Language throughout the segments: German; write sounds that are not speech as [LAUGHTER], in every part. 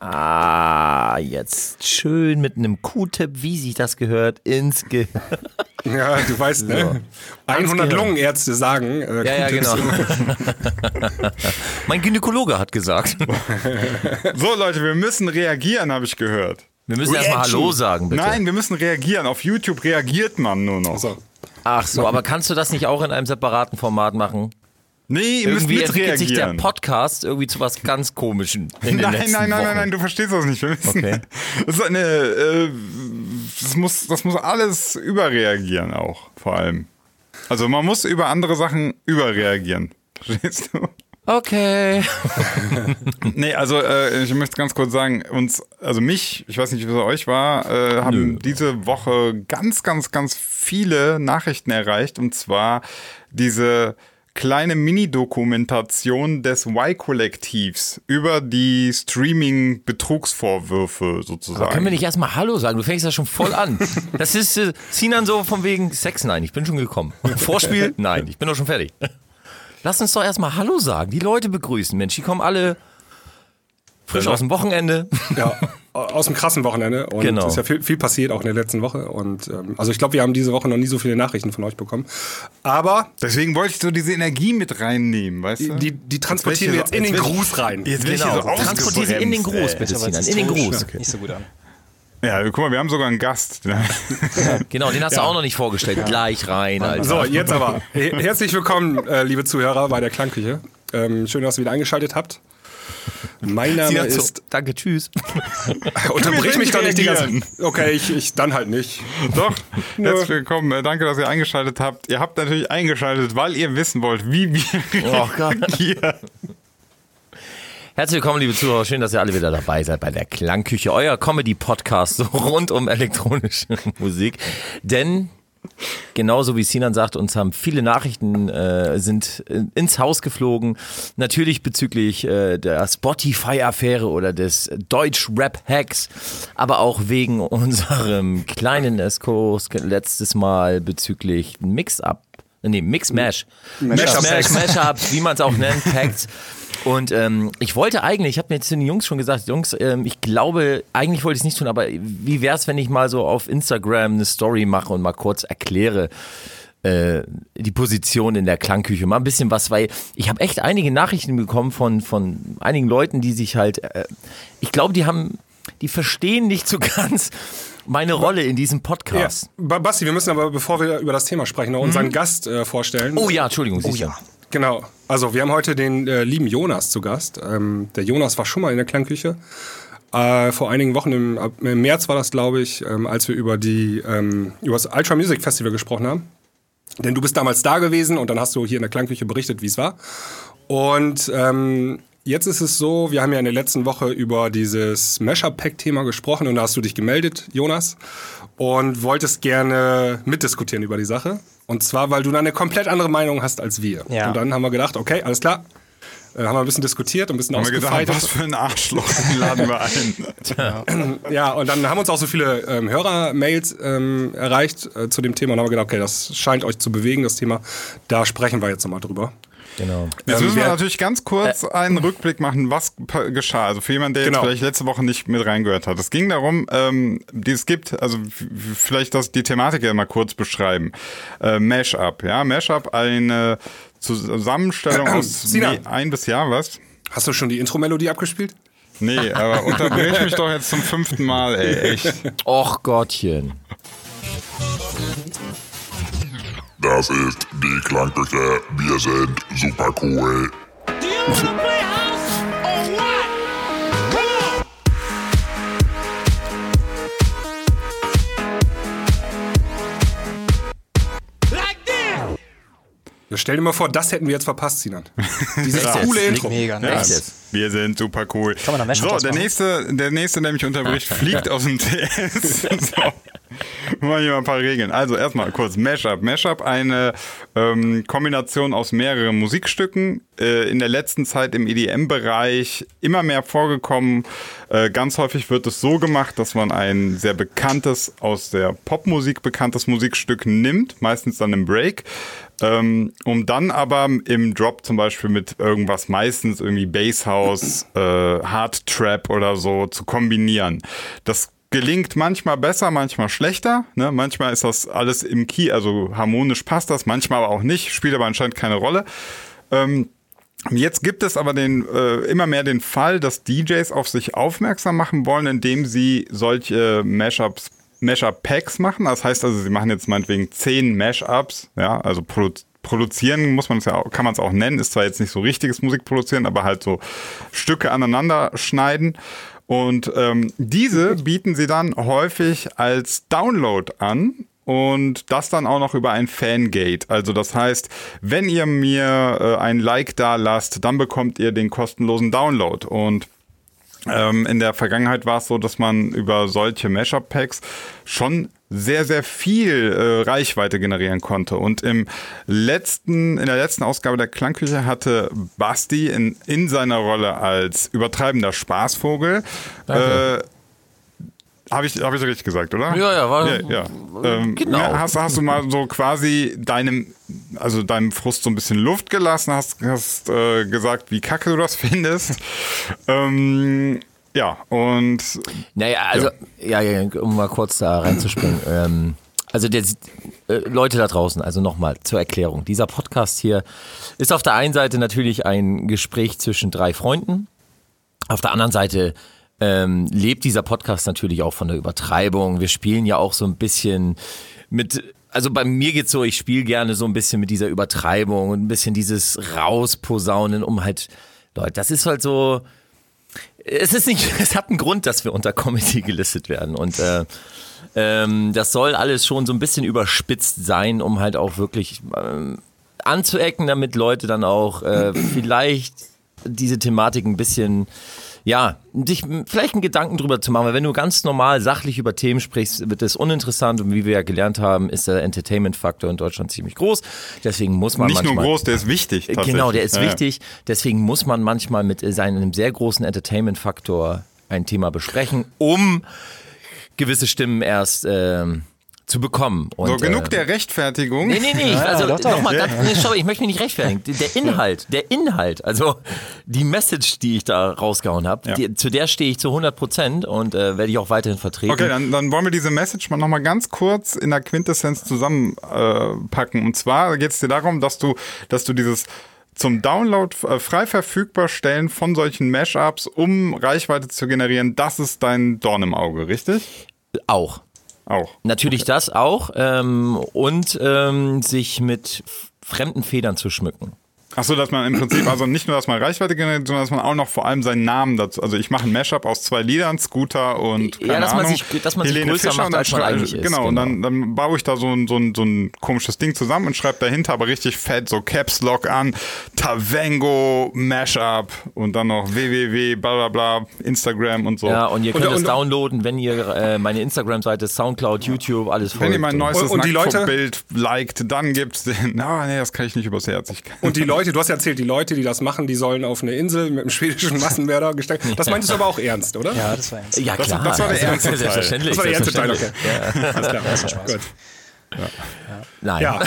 Ah, jetzt schön mit einem Q-Tip, wie sich das gehört, ins Gehirn. Ja, du weißt, ne? 100 Lungenärzte sagen. Äh, ja, ja, genau. [LAUGHS] mein Gynäkologe hat gesagt. so, Leute, wir müssen reagieren, habe ich gehört. Wir müssen erstmal Hallo sagen, bitte. Nein, wir müssen reagieren. Auf YouTube reagiert man nur noch. So. Ach so, aber kannst du das nicht auch in einem separaten Format machen? Nee, ihr irgendwie müsst entwickelt sich der Podcast irgendwie zu was ganz Komischem. [LAUGHS] nein, nein, nein, nein, nein, nein, du verstehst das nicht. Okay. [LAUGHS] Das ist eine, äh, das muss, das muss alles überreagieren auch, vor allem. Also man muss über andere Sachen überreagieren. [LAUGHS] Verstehst du? Okay. nee, also äh, ich möchte ganz kurz sagen, uns, also mich, ich weiß nicht, wie es euch war, äh, haben Nö. diese Woche ganz, ganz, ganz viele Nachrichten erreicht. Und zwar diese kleine Mini-Dokumentation des Y-Kollektivs über die Streaming-Betrugsvorwürfe sozusagen. Aber können wir nicht erstmal Hallo sagen? Du fängst ja schon voll an. [LAUGHS] Das ist äh, Sinan so von wegen Sex, nein, ich bin schon gekommen. Vorspiel, nein, ich bin doch schon fertig. Lass uns doch erstmal Hallo sagen, die Leute begrüßen. Mensch, die kommen alle frisch aus dem Wochenende. [LAUGHS] Ja, aus dem krassen Wochenende. Und genau. es ist ja viel, viel passiert auch in der letzten Woche. Und ähm, also ich glaube, wir haben diese Woche noch nie so viele Nachrichten von euch bekommen. Aber. Deswegen wollte ich so diese Energie mit reinnehmen, weißt du? Die, die transportieren wir jetzt in den Gruß rein. Jetzt genau. So Transportieren Sie in den Gruß, bitte, Sinan. In den Gruß. Okay. Nicht so gut an. Ja, guck mal, wir haben sogar einen Gast. [LAUGHS] genau, den hast ja. du auch noch nicht vorgestellt. Ja. Gleich rein, Alter. So, jetzt aber. Herzlich willkommen, äh, liebe Zuhörer, bei der Klangküche. Ähm, schön, dass ihr wieder eingeschaltet habt. Mein Name ist. So, danke, tschüss. [LAUGHS] Unterbrich mich doch nicht die ganze Okay, ich, ich dann halt nicht. Doch. Herzlich willkommen. Äh, danke, dass ihr eingeschaltet habt. Ihr habt natürlich eingeschaltet, weil ihr wissen wollt, wie wir oh, reagieren. Herzlich willkommen, liebe Zuhörer. Schön, dass ihr alle wieder dabei seid bei der Klangküche, euer Comedy-Podcast [LAUGHS] rund um elektronische Musik. Denn Genauso wie Sinan sagt, uns haben viele Nachrichten äh, sind ins Haus geflogen. Natürlich bezüglich äh, der Spotify-Affäre oder des Deutsch-Rap-Hacks, aber auch wegen [LAUGHS] unserem kleinen Eskos letztes Mal bezüglich Mix-Up, nee, Mix-Mash. Mash-Up, Mash, Mash, wie man es auch nennt, Packs. Und ähm, ich wollte eigentlich, ich habe mir zu den Jungs schon gesagt, Jungs, ähm, ich glaube, eigentlich wollte ich es nicht tun, aber wie wäre es, wenn ich mal so auf Instagram eine Story mache und mal kurz erkläre, äh, die Position in der Klangküche. Mal ein bisschen was, weil ich habe echt einige Nachrichten bekommen von, von einigen Leuten, die sich halt, äh, ich glaube, die haben, die verstehen nicht so [LAUGHS] ganz meine Rolle in diesem Podcast. Ja. Basti, wir müssen aber, bevor wir über das Thema sprechen, noch unseren mhm. Gast äh, vorstellen. Oh ja, Entschuldigung. Oh ja. Genau. Also wir haben heute den äh, lieben Jonas zu Gast. Ähm, der Jonas war schon mal in der Klangküche. Äh, vor einigen Wochen, im, im März war das, glaube ich, ähm, als wir über, die, ähm, über das Ultra Music Festival gesprochen haben. Denn du bist damals da gewesen und dann hast du hier in der Klangküche berichtet, wie es war. Und ähm, jetzt ist es so, wir haben ja in der letzten Woche über dieses Mashup-Pack-Thema gesprochen und da hast du dich gemeldet, Jonas, und wolltest gerne mitdiskutieren über die Sache. Und zwar, weil du eine komplett andere Meinung hast als wir. Ja. Und dann haben wir gedacht, okay, alles klar. Äh, haben wir ein bisschen diskutiert, ein bisschen haben ausgefeitet. Wir gedacht, was für ein Arschloch, den laden wir ein. [LAUGHS] ja. [CLEARS THROAT] ja, und dann haben uns auch so viele ähm, Hörer-Mails ähm, erreicht äh, zu dem Thema und haben wir gedacht, okay, das scheint euch zu bewegen, das Thema. Da sprechen wir jetzt nochmal drüber. Genau. Jetzt ähm, müssen wir natürlich ganz kurz äh, einen Rückblick machen, was geschah. Also für jemanden, der genau. jetzt vielleicht letzte Woche nicht mit reingehört hat. Es ging darum, ähm, die es gibt, also vielleicht das, die Thematik ja mal kurz beschreiben. Äh, Mashup, ja, Mashup, eine Zusammenstellung [CLEARS THROAT] aus ein bis Jahr, was? Hast du schon die Intro-Melodie abgespielt? Nee, aber [LAUGHS] unterbrich mich doch jetzt zum fünften Mal, ey, echt. Och Gottchen. Das ist die Klangküche. Wir sind super cool. Stell dir mal vor, das hätten wir jetzt verpasst, Sinan. [LAUGHS] Dieses coole Intro. Mega, ne? ja. Wir sind super cool. Kann man so, der nächste, der nächste, der mich unterbricht, fliegt aus dem [LAUGHS] TS. so. Mal hier mal ein paar Regeln. Also erstmal kurz Mashup. Mashup, eine ähm, Kombination aus mehreren Musikstücken. Äh, in der letzten Zeit im EDM-Bereich immer mehr vorgekommen. Äh, ganz häufig wird es so gemacht, dass man ein sehr bekanntes, aus der Popmusik bekanntes Musikstück nimmt, meistens dann im Break ähm, um dann aber im Drop zum Beispiel mit irgendwas meistens irgendwie Basshouse, äh, Hard Trap oder so zu kombinieren. Das gelingt manchmal besser, manchmal schlechter. Ne? Manchmal ist das alles im Key, also harmonisch passt das, manchmal aber auch nicht, spielt aber anscheinend keine Rolle. Ähm, Jetzt gibt es aber den, äh, immer mehr den Fall, dass DJs auf sich aufmerksam machen wollen, indem sie solche Mashups, Mashup-Packs machen. Das heißt also, sie machen jetzt meinetwegen zehn Mashups, ja, also produ produzieren muss man es ja auch, kann man es auch nennen, ist zwar jetzt nicht so richtiges Musikproduzieren, aber halt so Stücke aneinander schneiden. Und ähm, diese bieten sie dann häufig als Download an und das dann auch noch über ein Fangate. Also das heißt, wenn ihr mir äh, ein Like da lasst, dann bekommt ihr den kostenlosen Download. Und ähm, in der Vergangenheit war es so, dass man über solche Mashup-Packs schon sehr, sehr viel äh, Reichweite generieren konnte. Und im letzten, in der letzten Ausgabe der Klangküche hatte Basti in, in seiner Rolle als übertreibender Spaßvogel äh, habe ich, hab ich richtig gesagt, oder? Ja, ja, war. Ja, ja. Ähm, genau. Hast, hast du mal so quasi deinem, also deinem Frust so ein bisschen Luft gelassen, hast, hast äh, gesagt, wie kacke du das [LAUGHS] findest. ähm, ja, und. Naja, also, ja, ja um mal kurz da reinzuspringen. [CLEARS THROAT] ähm, also der, äh, Leute da draußen, also nochmal zur Erklärung. Dieser Podcast hier ist auf der einen Seite natürlich ein Gespräch zwischen drei Freunden. Auf der anderen Seite ähm, lebt dieser Podcast natürlich auch von der Übertreibung. Wir spielen ja auch so ein bisschen mit also bei mir geht's so, ich spiele gerne so ein bisschen mit dieser Übertreibung und ein bisschen dieses Rausposaunen, um halt, Leute, das ist halt so, es ist nicht, [LAUGHS] es hat einen Grund, dass wir unter Comedy gelistet werden und äh, ähm, das soll alles schon so ein bisschen überspitzt sein, um halt auch wirklich ähm, anzuecken, damit Leute dann auch äh, vielleicht diese Thematik ein bisschen ja, dich vielleicht einen Gedanken drüber zu machen, weil wenn du ganz normal sachlich über Themen sprichst, wird es uninteressant und wie wir ja gelernt haben, ist der Entertainment-Faktor in Deutschland ziemlich groß. Deswegen muss man nicht manchmal, nur groß, der ist wichtig. Genau, der ist ja, wichtig. Deswegen muss man manchmal mit seinem sehr großen Entertainment-Faktor ein Thema besprechen, um gewisse Stimmen erst ähm, zu bekommen. Und, so, genug äh, der Rechtfertigung. Nee, nee, nee. Also nochmal ganz, nee, schau, ich möchte mich nicht rechtfertigen. [LAUGHS] Der Inhalt, der Inhalt, also die Message, die ich da rausgehauen habe, ja. zu der stehe ich zu 100 Prozent und äh, werde ich auch weiterhin vertreten. Okay, dann, dann wollen wir diese Message mal nochmal ganz kurz in der Quintessenz zusammenpacken. Äh, und zwar geht es dir darum, dass du, dass du dieses zum Download äh, frei verfügbar stellen von solchen Mashups, um Reichweite zu generieren, das ist dein Dorn im Auge, richtig? Auch. Auch. Natürlich okay. das auch. Ähm, und ähm, sich mit fremden Federn zu schmücken. Ach so, dass man im Prinzip, also nicht nur, dass man Reichweite generiert, sondern dass man auch noch vor allem seinen Namen dazu, also ich mache ein Mashup aus zwei Liedern, Scooter und keine ja, dass Ahnung, man sich, dass man Helene sich größer Fischer macht, als man eigentlich ist. Genau, und dann, genau. dann baue ich da so ein, so, ein, so ein komisches Ding zusammen und schreibe dahinter aber richtig fett so Caps Lock an, Tavengo Mashup und dann noch www, bla bla bla, Instagram und so. Ja, und ihr könnt und, es downloaden, wenn ihr äh, meine Instagram-Seite, Soundcloud, YouTube, alles folgt. Wenn ihr mein neuestes und, und Bild liked, dann gibt's den, na, nee, das kann ich nicht übers Herz. und die Leute, du hast ja erzählt, die Leute die das machen, die sollen auf eine Insel mit einem schwedischen [LAUGHS] Massenmörder gesteckt. Das meintest du aber auch ernst, oder? Ja, das war ernst. Ja, klar. Das, das war der ernste Teil. Selbstverständlich. Das war der ernste Teil, okay. Ja. Alles klar. Das war Spaß. Gut. Ja. Nein. Ja.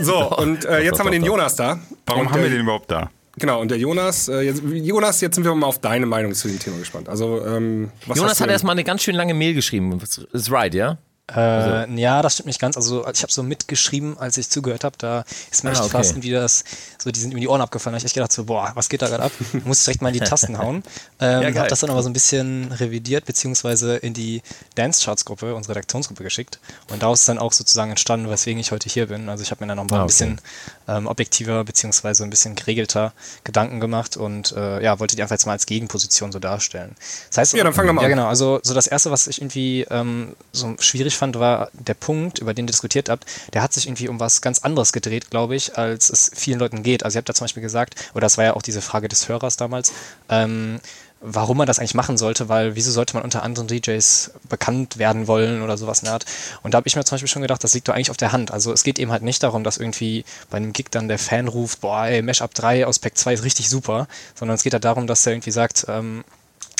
So, [LAUGHS] und äh, jetzt haben wir den Jonas da. Warum und, haben wir den überhaupt da? Genau, und der Jonas, äh, jetzt, Jonas, jetzt sind wir mal auf deine Meinung zu dem Thema gespannt. Also, ähm, Jonas hat erstmal eine ganz schön lange Mail geschrieben. Ist right, ja? Äh, also. Ja, das stimmt nicht ganz. Also ich habe so mitgeschrieben, als ich zugehört habe, da ist mir ah, echt okay. fast irgendwie das, so die sind mir die Ohren abgefallen. Da habe ich echt gedacht so, boah, was geht da gerade ab? Muss ich direkt mal in die Tasten hauen. [LAUGHS] Ähm, ja, habe das dann aber so ein bisschen revidiert, beziehungsweise in die Dance Charts Gruppe, unsere Redaktionsgruppe geschickt. Und daraus ist dann auch sozusagen entstanden, weswegen ich heute hier bin. Also ich habe mir dann noch mal ah, okay. ein bisschen ähm, objektiver, beziehungsweise ein bisschen geregelter Gedanken gemacht und äh, ja, wollte die einfach jetzt mal als Gegenposition so darstellen. Das heißt, ja, dann fangen wir mal Ja, genau. Also so das erste, was ich irgendwie ähm, so schwierig fand, war der Punkt, über den ihr diskutiert habt, der hat sich irgendwie um was ganz anderes gedreht, glaube ich, als es vielen Leuten geht. Also ihr habt da zum Beispiel gesagt, oder das war ja auch diese Frage des Hörers damals, ähm, warum man das eigentlich machen sollte, weil wieso sollte man unter anderen DJs bekannt werden wollen oder sowas in der Art. Und da habe ich mir zum Beispiel schon gedacht, das liegt doch eigentlich auf der Hand. Also es geht eben halt nicht darum, dass irgendwie bei einem Gig dann der Fan ruft, boah, ey, Mashup 3 aus Pack 2 ist richtig super, sondern es geht halt darum, dass er irgendwie sagt, ähm,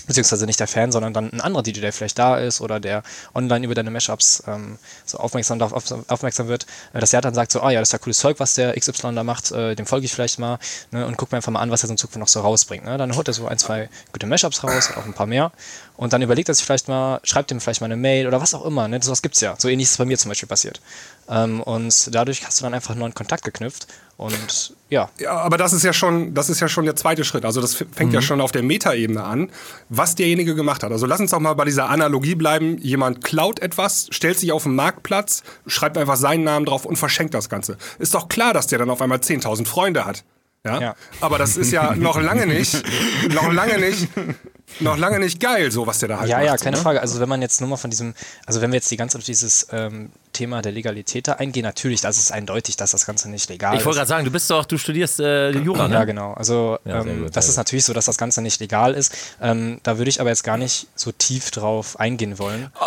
beziehungsweise nicht der Fan, sondern dann ein anderer DJ, der vielleicht da ist oder der online über deine Mashups ähm, so aufmerksam, darauf aufmerksam wird, äh, dass er dann sagt so, ah ja, das ist ja cooles Zeug, was der XY da macht, äh, dem folge ich vielleicht mal ne, und guck mir einfach mal an, was er so in Zukunft noch so rausbringt. Ne? Dann holt er so ein, zwei gute Mashups raus, auch ein paar mehr und dann überlegt er sich vielleicht mal, schreibt ihm vielleicht mal eine Mail oder was auch immer. Ne? Sowas es ja. So ähnlich ist es bei mir zum Beispiel passiert. Ähm, und dadurch hast du dann einfach einen neuen Kontakt geknüpft und ja. Ja, aber das ist ja schon, das ist ja schon der zweite Schritt. Also das fängt mhm. ja schon auf der Metaebene an, was derjenige gemacht hat. Also lass uns doch mal bei dieser Analogie bleiben. Jemand klaut etwas, stellt sich auf den Marktplatz, schreibt einfach seinen Namen drauf und verschenkt das Ganze. Ist doch klar, dass der dann auf einmal 10.000 Freunde hat. Ja? ja? Aber das ist ja noch lange nicht, noch lange nicht noch lange nicht geil, so was der da halt ja, macht. Ja, keine ne? Frage. Also wenn man jetzt nur mal von diesem, also wenn wir jetzt die ganze auf dieses ähm, Thema der Legalität da eingehen, natürlich, das ist eindeutig, dass das Ganze nicht legal ist. Ich wollte gerade sagen, du bist doch, du studierst äh, Jura, ne? Ja, genau. Also ja, ähm, gut, das ist natürlich so, dass das Ganze nicht legal ist. Ähm, da würde ich aber jetzt gar nicht so tief drauf eingehen wollen. Oh,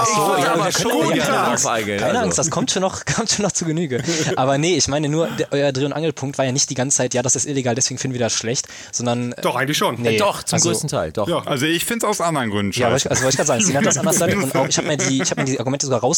Ach so, ja, aber schon ja, keine Angst, keine also. Angst, das kommt schon, noch, [LAUGHS] kommt schon noch zu Genüge. Aber nee, ich meine nur, der, euer Dreh- und Angelpunkt war ja nicht die ganze Zeit, ja, das ist illegal, deswegen finden wir das schlecht, sondern... Doch, eigentlich schon. Nee, ja, doch, zum also, größten Teil, doch. Ja. Also ich finde es aus anderen Gründen scheiße. Ja, also wollte ich gerade sagen, sie hat das [LAUGHS] anders und auch, ich habe mir, die, hab mir die Argumente sogar rausgeschrieben.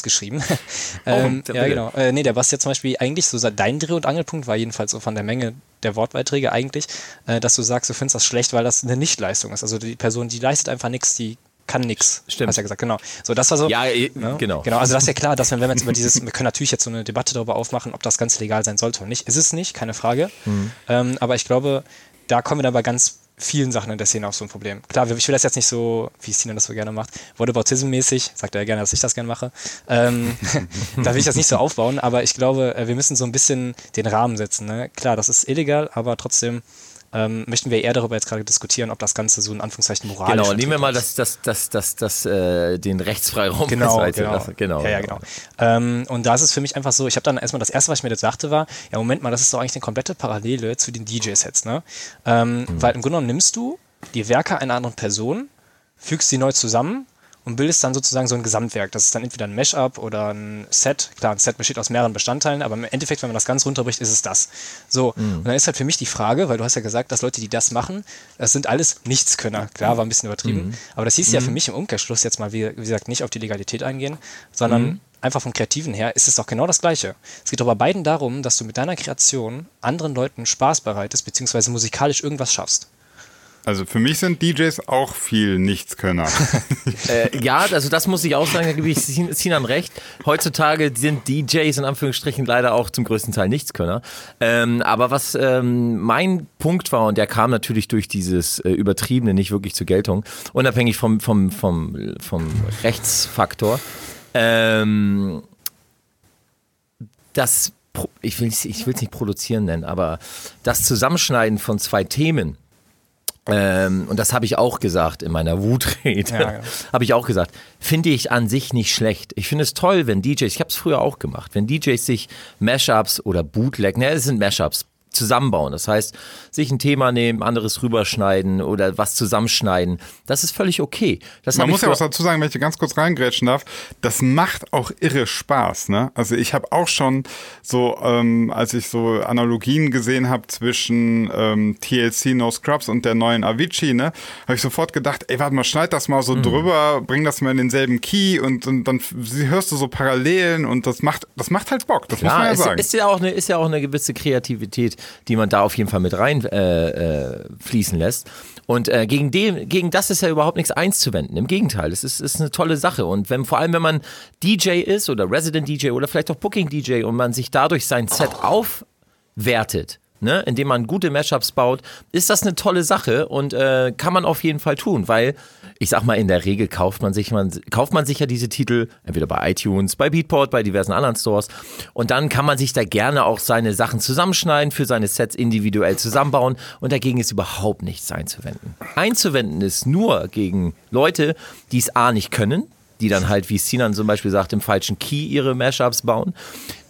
[LAUGHS] ähm, oh, ja, genau. Äh, nee, der Bastian zum Beispiel eigentlich so dein Dreh- und Angelpunkt war jedenfalls so von der Menge der Wortbeiträge eigentlich, äh, dass du sagst, du findest das schlecht, weil das eine Nichtleistung ist. Also die Person, die leistet einfach nichts, die kann nix. Stimmt. Hast ja gesagt, genau. So, das war so. Ja, ne? genau. Genau, also das ist ja klar, dass wenn wir jetzt über dieses, wir können natürlich jetzt so eine Debatte darüber aufmachen, ob das ganz legal sein sollte oder nicht. Ist es nicht, keine Frage. Mhm. Ähm, aber ich glaube, da kommen wir dann bei ganz vielen Sachen in der Szene auch so ein Problem. Klar, ich will das jetzt nicht so, wie Stina das so gerne macht, Whataboutism-mäßig, sagt er ja gerne, dass ich das gerne mache. Ähm, [LAUGHS] da will ich das nicht so aufbauen, aber ich glaube, äh, wir müssen so ein bisschen den Rahmen setzen. Ne? Klar, das ist illegal, aber trotzdem ähm, möchten wir eher darüber jetzt gerade diskutieren, ob das Ganze so in Anführungszeichen moralisch ist. Genau, nehmen wir mal das, das, das, das, das, äh, den Rechtsfreiraum. Genau, genau. Das, genau. Ja, ja, genau. Ähm, und da ist es für mich einfach so, ich habe dann erstmal das erste, was ich mir jetzt dachte, war, ja, Moment mal, das ist doch eigentlich eine komplette Parallele zu den DJ-Sets, ne? Ähm, mhm. Weil im Grunde genommen nimmst du die Werke einer anderen Person, fügst sie neu zusammen und bildest dann sozusagen so ein Gesamtwerk. Das ist dann entweder ein Mashup oder ein Set. Klar, ein Set besteht aus mehreren Bestandteilen, aber im Endeffekt, wenn man das ganz runterbricht, ist es das. So, mhm. und dann ist halt für mich die Frage, weil du hast ja gesagt, dass Leute, die das machen, das sind alles Nichtskönner. Klar, war ein bisschen übertrieben, mhm. aber das hieß mhm. ja für mich im Umkehrschluss jetzt mal, wie, wie gesagt, nicht auf die Legalität eingehen, sondern mhm. einfach vom Kreativen her ist es doch genau das Gleiche. Es geht doch bei beiden darum, dass du mit deiner Kreation anderen Leuten Spaß bereitest, beziehungsweise musikalisch irgendwas schaffst. Also für mich sind DJs auch viel Nichtskönner. [LAUGHS] äh, ja, also das muss ich auch sagen, da gebe ich Sinan recht. Heutzutage sind DJs in Anführungsstrichen leider auch zum größten Teil Nichtskönner. Ähm, aber was ähm, mein Punkt war, und der kam natürlich durch dieses äh, Übertriebene nicht wirklich zur Geltung, unabhängig vom, vom, vom, vom Rechtsfaktor, ähm, das, ich will es ich nicht produzieren nennen, aber das Zusammenschneiden von zwei Themen, ähm, und das habe ich auch gesagt in meiner Wutrede. Ja, ja. [LAUGHS] habe ich auch gesagt. Finde ich an sich nicht schlecht. Ich finde es toll, wenn DJs, ich habe es früher auch gemacht, wenn DJs sich Mashups oder Bootleg, ne, es sind Mashups, zusammenbauen. Das heißt, sich ein Thema nehmen, anderes rüberschneiden oder was zusammenschneiden. Das ist völlig okay. Das Man muss ja auch dazu sagen, wenn ich ganz kurz reingrätschen darf, das macht auch irre Spaß. Ne? Also ich habe auch schon so, ähm, als ich so Analogien gesehen habe zwischen ähm, TLC No Scrubs und der neuen Avicii, ne, habe ich sofort gedacht, ey, warte mal, schneid das mal so mhm. drüber, bring das mal in denselben Key und, und dann hörst du so Parallelen und das macht, das macht halt Bock. Das Klar, muss man ja ist, sagen. Ist ja auch eine, ist ja auch eine gewisse Kreativität die man da auf jeden Fall mit rein äh, äh, lässt. Und äh, gegen, dem, gegen das ist ja überhaupt nichts einzuwenden. Im Gegenteil, es ist, ist eine tolle Sache. Und wenn, vor allem, wenn man DJ ist oder Resident DJ oder vielleicht auch Booking DJ und man sich dadurch sein Set aufwertet, ne, indem man gute Mashups baut, ist das eine tolle Sache und äh, kann man auf jeden Fall tun, weil ich sag mal, in der Regel kauft man sich, man, kauft man sich ja diese Titel, entweder bei iTunes, bei Beatport, bei diversen anderen Stores. Und dann kann man sich da gerne auch seine Sachen zusammenschneiden, für seine Sets individuell zusammenbauen. Und dagegen ist überhaupt nichts einzuwenden. Einzuwenden ist nur gegen Leute, die es A nicht können, die dann halt, wie Sinan zum Beispiel sagt, im falschen Key ihre Mashups bauen,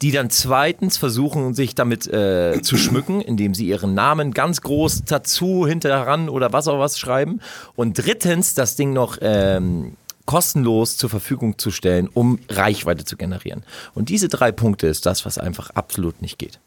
die dann zweitens versuchen, sich damit äh, zu schmücken, indem sie ihren Namen ganz groß dazu hinterheran oder was auch was schreiben und drittens das Ding noch ähm, kostenlos zur Verfügung zu stellen, um Reichweite zu generieren. Und diese drei Punkte ist das, was einfach absolut nicht geht.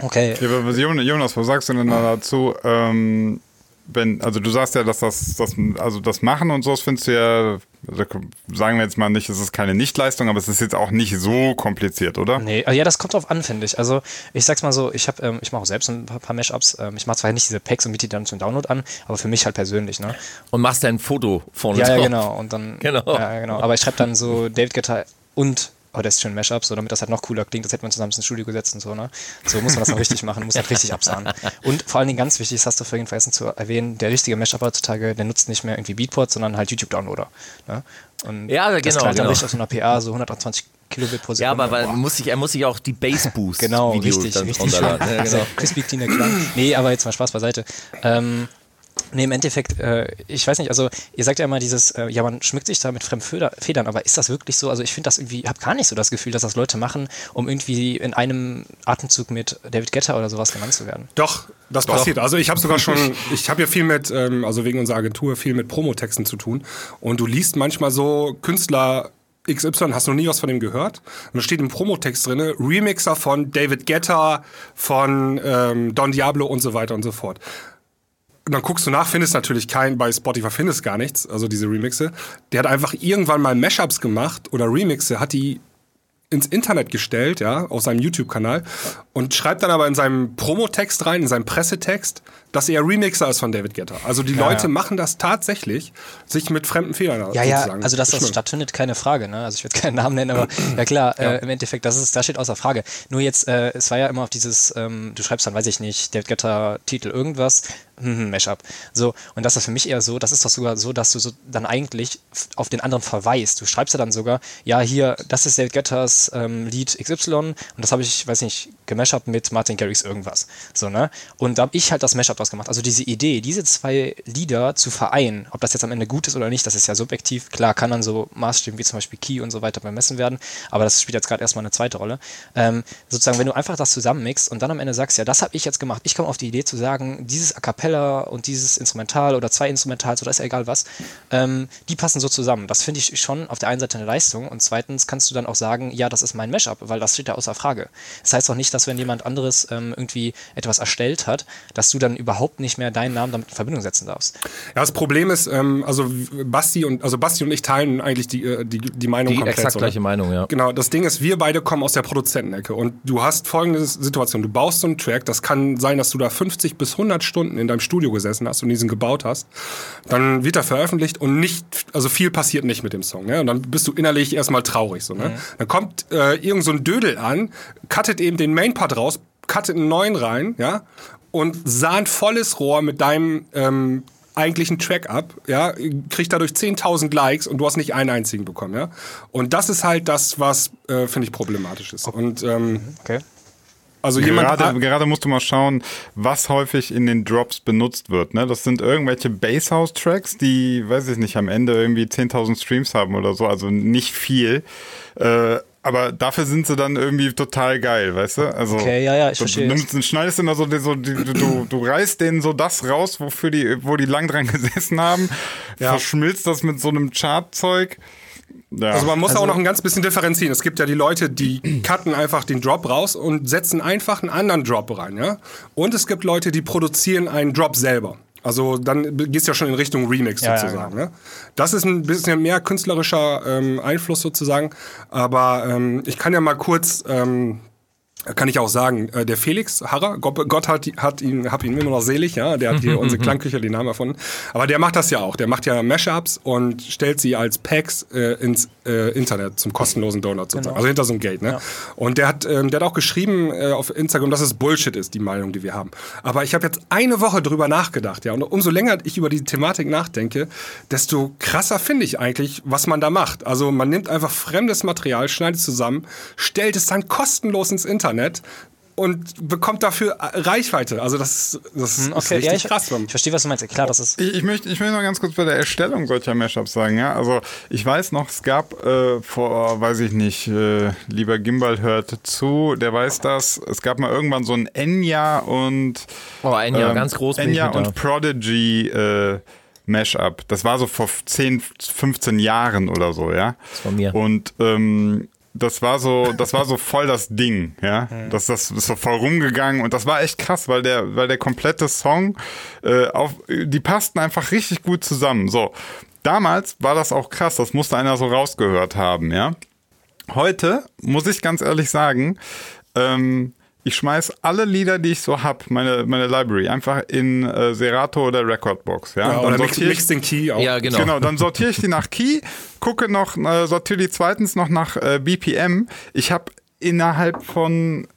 Okay. Ja, Jonas, was sagst du denn da dazu? Ähm wenn, also du sagst ja, dass das, das, also das Machen und so, das findest du ja, also sagen wir jetzt mal nicht, es ist keine Nichtleistung, aber es ist jetzt auch nicht so kompliziert, oder? Nee, ja, das kommt drauf an, finde ich. Also ich sag's mal so, ich habe, ähm, ich mache auch selbst ein paar, paar Mashups. Ähm, ich mache zwar nicht diese Packs und biete die dann zum Download an, aber für mich halt persönlich, ne? Und machst dann ein Foto von Ja, ja, genau. Und dann, [LAUGHS] genau. Ja, genau. Aber ich schreibe dann so David Guetta und oh, das ist schön Mashup, so damit das halt noch cooler klingt, das hätte man zusammen ins Studio gesetzt und so, ne? So muss man das noch richtig machen, muss halt richtig absahen. Und vor allen Dingen ganz wichtig, das hast du vorhin vergessen zu erwähnen, der richtige Mashup heutzutage, der nutzt nicht mehr irgendwie Beatport, sondern halt YouTube-Downloader. Ne? Und ja, genau. Das knallt genau. dann richtig auf so einer PA, so 120 Kilobit pro Sekunde. Ja, aber weil muss ich, er muss sich auch die Bass [LAUGHS] Boost genau, richtig, richtig. [LAUGHS] Ja, genau. Also, crispy cleaner Klang. Nee, aber jetzt mal Spaß beiseite. Ähm, Nee, im Endeffekt, äh, ich weiß nicht, also ihr sagt ja immer dieses, äh, ja, man schmückt sich da mit fremden Federn, aber ist das wirklich so? Also ich finde das irgendwie, ich habe gar nicht so das Gefühl, dass das Leute machen, um irgendwie in einem Atemzug mit David Guetta oder sowas genannt zu werden. Doch, das Doch. passiert. Also ich habe sogar schon, [LAUGHS] ich habe ja viel mit, ähm, also wegen unserer Agentur, viel mit Promotexten zu tun und du liest manchmal so Künstler XY, hast du noch nie was von dem gehört? Und da steht im Promotext drin, Remixer von David Guetta, von ähm, Don Diablo und so weiter und so fort. Und dann guckst du nach, findest natürlich keinen, bei Spotify findest gar nichts, also diese Remixe. Der hat einfach irgendwann mal Mashups gemacht oder Remixe, hat die ins Internet gestellt, ja, auf seinem YouTube-Kanal und schreibt dann aber in seinem Promotext rein, in seinem Pressetext, dass er Remixer ist von David Guetta. Also die ja, Leute ja. machen das tatsächlich, sich mit fremden Fehlern Ja, ja, also dass das stattfindet, keine Frage. Ne? Also ich würde keinen Namen nennen, aber [CLEARS THROAT] ja klar, ja. Äh, im Endeffekt, das, ist, das steht außer Frage. Nur jetzt, äh, es war ja immer auf dieses, ähm, du schreibst dann, weiß ich nicht, David Guetta Titel irgendwas, hm, Mashup. So, und das ist für mich eher so, das ist doch sogar so, dass du so dann eigentlich auf den anderen verweist. Du schreibst ja dann sogar, ja, hier, das ist David Guettas ähm, Lied XY und das habe ich, weiß nicht, gemashupt mit Martin Garrix irgendwas. So, ne? Und da habe ich halt das Mashup draus gemacht. Also diese Idee, diese zwei Lieder zu vereinen, ob das jetzt am Ende gut ist oder nicht, das ist ja subjektiv. Klar kann dann so Maßstäben wie zum Beispiel Key und so weiter bemessen werden, aber das spielt jetzt gerade erstmal eine zweite Rolle. Ähm, sozusagen, wenn du einfach das zusammenmixst und dann am Ende sagst, ja, das habe ich jetzt gemacht. Ich komme auf die Idee zu sagen, dieses A Cappella und dieses Instrumental oder zwei Instrumentals oder ist ja egal was, ähm, die passen so zusammen. Das finde ich schon auf der einen Seite eine Leistung und zweitens kannst du dann auch sagen, ja, das ist mein Mashup, weil das steht ja außer Frage. Das heißt auch nicht, dass wenn jemand anderes ähm, irgendwie etwas erstellt hat, dass du dann überhaupt nicht mehr deinen Namen damit in Verbindung setzen darfst. Ja, das Problem ist, ähm, also Basti und also Basti und ich teilen eigentlich die, äh, die, die Meinung die komplett. exakt gleiche Meinung, ja. Genau, das Ding ist, wir beide kommen aus der Produzentenecke und du hast folgende Situation, du baust so einen Track, das kann sein, dass du da 50 bis 100 Stunden in deinem Studio gesessen hast und diesen gebaut hast, dann wird er veröffentlicht und nicht, also viel passiert nicht mit dem Song, ne? Und dann bist du innerlich erstmal traurig, so, ne? Mhm. Dann kommt äh, irgend so ein Dödel an, cuttet eben den Mainpart raus, cuttet einen neuen rein, ja, und sahnt volles Rohr mit deinem ähm, eigentlichen Track ab, ja, kriegt dadurch 10.000 Likes und du hast nicht einen einzigen bekommen, ja. Und das ist halt das, was, äh, finde ich, problematisch ist. Und, ähm, okay. Also jemand gerade, gerade musst du mal schauen, was häufig in den Drops benutzt wird. Ne? Das sind irgendwelche Basshouse-Tracks, die, weiß ich nicht, am Ende irgendwie 10.000 Streams haben oder so, also nicht viel. Äh, aber dafür sind sie dann irgendwie total geil, weißt du? Also, okay, ja, ja, ich verstehe. Du, du schneidest immer so, so die, du, du reißt denen so das raus, wofür die, wo die lang dran [LAUGHS] gesessen haben, ja. verschmilzt das mit so einem Chartzeug. Ja. Also man muss also, auch noch ein ganz bisschen differenzieren. Es gibt ja die Leute, die [CLEARS THROAT] cutten einfach den Drop raus und setzen einfach einen anderen Drop rein, ja. Und es gibt Leute, die produzieren einen Drop selber. Also dann gehst du ja schon in Richtung Remix ja, sozusagen. Ja, genau. ne? Das ist ein bisschen mehr künstlerischer ähm, Einfluss sozusagen. Aber ähm, ich kann ja mal kurz ähm, kann ich auch sagen, äh, der Felix Harrer, Gott hat, hat ihn, hab ihn immer noch selig, ja, der hat hier [LAUGHS] unsere Klangküche den Namen erfunden. Aber der macht das ja auch. Der macht ja Mashups und stellt sie als Packs äh, ins äh, Internet zum kostenlosen Download sozusagen. Genau. Also hinter so einem Gate, ne? Ja. Und der hat, ähm, der hat auch geschrieben äh, auf Instagram, dass es Bullshit ist, die Meinung, die wir haben. Aber ich habe jetzt eine Woche drüber nachgedacht, ja. Und umso länger ich über die Thematik nachdenke, desto krasser finde ich eigentlich, was man da macht. Also man nimmt einfach fremdes Material, schneidet zusammen, stellt es dann kostenlos ins Internet Internet und bekommt dafür Reichweite. Also das, das hm, okay, ist richtig ja, ich, krass. Ich verstehe, was du meinst. Klar, das ist. Ich, ich, möchte, ich möchte noch ganz kurz bei der Erstellung solcher Mashups sagen. Ja? Also ich weiß noch, es gab äh, vor, weiß ich nicht, äh, lieber Gimbal hört zu, der weiß das. Es gab mal irgendwann so ein Enya und Oh, Enya, ähm, ganz groß. Enya und Prodigy äh, Mashup. Das war so vor 10, 15 Jahren oder so, ja. Das war mir. Und ähm, das war so, das war so voll das Ding, ja. Das, das ist so voll rumgegangen und das war echt krass, weil der, weil der komplette Song äh, auf, die passten einfach richtig gut zusammen. So, damals war das auch krass, das musste einer so rausgehört haben, ja. Heute muss ich ganz ehrlich sagen, ähm, ich schmeiß alle Lieder, die ich so hab, meine, meine Library, einfach in äh, Serato oder Recordbox. Ja, ja oder mix, mix den Key auch. Ja, genau. Genau, dann sortiere ich die nach Key, gucke noch, äh, sortiere die zweitens noch nach äh, BPM. Ich habe innerhalb von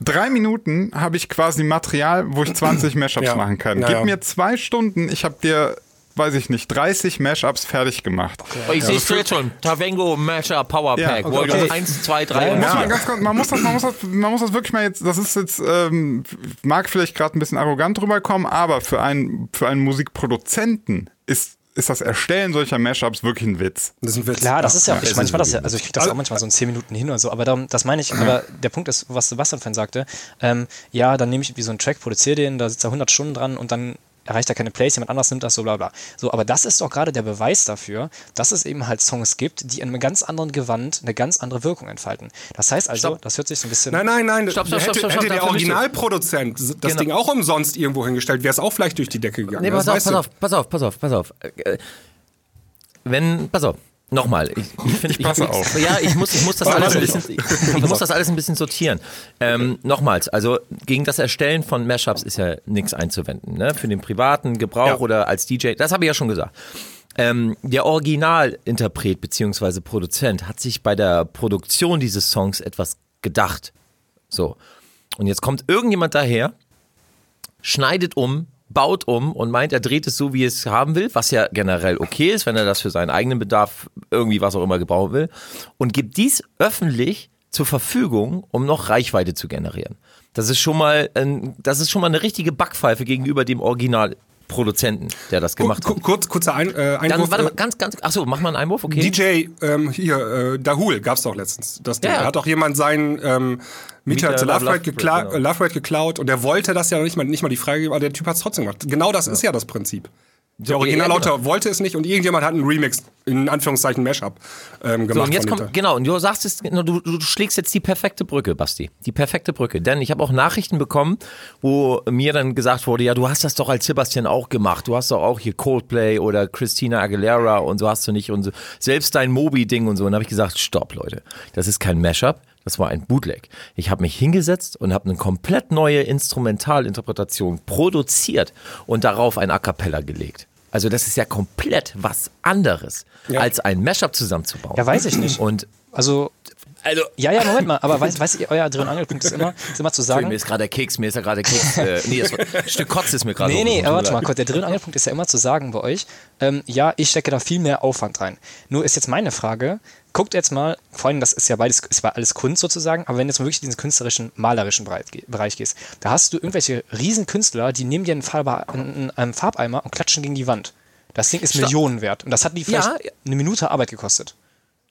drei Minuten habe ich quasi Material, wo ich 20 [CLEARS THROAT] Mashups ja. machen kann. Ja, Gib mir zwei Stunden, ich habe dir weiß ich nicht, 30 Mashups fertig gemacht. Okay. Oh, ich ja. sehe es jetzt schon. Tavengo Mashup Power Pack. Ja, okay. okay. 1, 2, 3 und ja. man, man, muss das, man, muss das, man muss das wirklich mal jetzt, das ist jetzt, ähm, mag vielleicht gerade ein bisschen arrogant rüberkommen, aber für einen, für einen Musikproduzenten ist ist das Erstellen solcher Mashups wirklich ein Witz. Das ist ein Witz. Klar, das ist ja, ich manchmal das ja, also ich kriege das also, auch manchmal so in 10 Minuten hin oder so, aber darum, das meine ich, aber der Punkt ist, was Sebastian vorhin sagte, ähm, ja, dann nehme ich wie so einen Track, produziere den, da sitzt er 100 Stunden dran und dann erreicht er keine Plays, jemand anders nimmt das so, bla bla. So, aber das ist doch gerade der Beweis dafür, dass es eben halt Songs gibt, die in einem ganz anderen Gewand eine ganz andere Wirkung entfalten. Das heißt also, stopp. das hört sich so ein bisschen. Nein, nein, nein. Stopp, stopp, hätte, stopp, stopp, hätte der Originalproduzent das genau. Ding auch umsonst irgendwo hingestellt, wäre es auch vielleicht durch die Decke gegangen. Nee, pass auf, pass auf, pass auf, pass auf, pass auf. Äh, wenn, pass auf, Nochmal, ich, ich finde, ich, passe ich, auf. Ja, ich muss, ich muss das [LAUGHS] alles ein bisschen, ich, muss das alles ein bisschen sortieren. Ähm, nochmals, also gegen das Erstellen von Mashups ist ja nichts einzuwenden, ne? Für den privaten Gebrauch ja. oder als DJ, das habe ich ja schon gesagt. Ähm, der Originalinterpret bzw. Produzent hat sich bei der Produktion dieses Songs etwas gedacht. So. Und jetzt kommt irgendjemand daher, schneidet um, baut um und meint, er dreht es so, wie es haben will, was ja generell okay ist, wenn er das für seinen eigenen Bedarf irgendwie was auch immer gebrauchen will, und gibt dies öffentlich zur Verfügung, um noch Reichweite zu generieren. Das ist schon mal, ein, das ist schon mal eine richtige Backpfeife gegenüber dem Original Produzenten, der das gemacht hat. Kurz, kurzer Ein, äh, Einwurf. Dann, warte mal, äh, ganz, ganz, achso, mach mal einen Einwurf, okay. DJ, ähm, hier, äh, Dahul gab's doch letztens. Das ja, Da hat auch jemand seinen ähm, Mieter zu Love, Love, gekla genau. Love geklaut und der wollte das ja nicht mal, nicht mal die Frage, aber der Typ hat's trotzdem gemacht. Genau das ja. ist ja das Prinzip. Der Originalautor ja, genau. wollte es nicht und irgendjemand hat einen Remix, in Anführungszeichen Mashup, ähm, gemacht. So, und jetzt kommt, genau, und du sagst es, du, du schlägst jetzt die perfekte Brücke, Basti. Die perfekte Brücke. Denn ich habe auch Nachrichten bekommen, wo mir dann gesagt wurde, ja, du hast das doch als Sebastian auch gemacht. Du hast doch auch hier Coldplay oder Christina Aguilera und so hast du nicht und so. Selbst dein Moby-Ding und so. Und dann habe ich gesagt, stopp, Leute. Das ist kein Mashup. Das war ein Bootleg. Ich habe mich hingesetzt und habe eine komplett neue Instrumentalinterpretation produziert und darauf ein A cappella gelegt. Also das ist ja komplett was anderes, ja. als ein Mashup zusammenzubauen. Ja, weiß ich nicht. Und also also, ja, ja, Moment mal, aber weißt weiß ihr, euer Dreh- und Angelpunkt ist immer, ist immer zu sagen. mir ist gerade der Keks, mir ist ja gerade der Keks. Äh, nee, das, ein Stück Kotz ist mir gerade. Nee, nee, aber warte mal, kurz, der Dreh- und Angelpunkt ist ja immer zu sagen bei euch, ähm, ja, ich stecke da viel mehr Aufwand rein. Nur ist jetzt meine Frage, guckt jetzt mal, vor allem, das ist ja beides, ist alles Kunst sozusagen, aber wenn du jetzt mal wirklich in diesen künstlerischen, malerischen Bereich gehst, da hast du irgendwelche riesen Künstler, die nehmen dir einen, Farbe, einen, einen Farbeimer und klatschen gegen die Wand. Das Ding ist. Millionen wert. Und das hat die vielleicht ja. eine Minute Arbeit gekostet.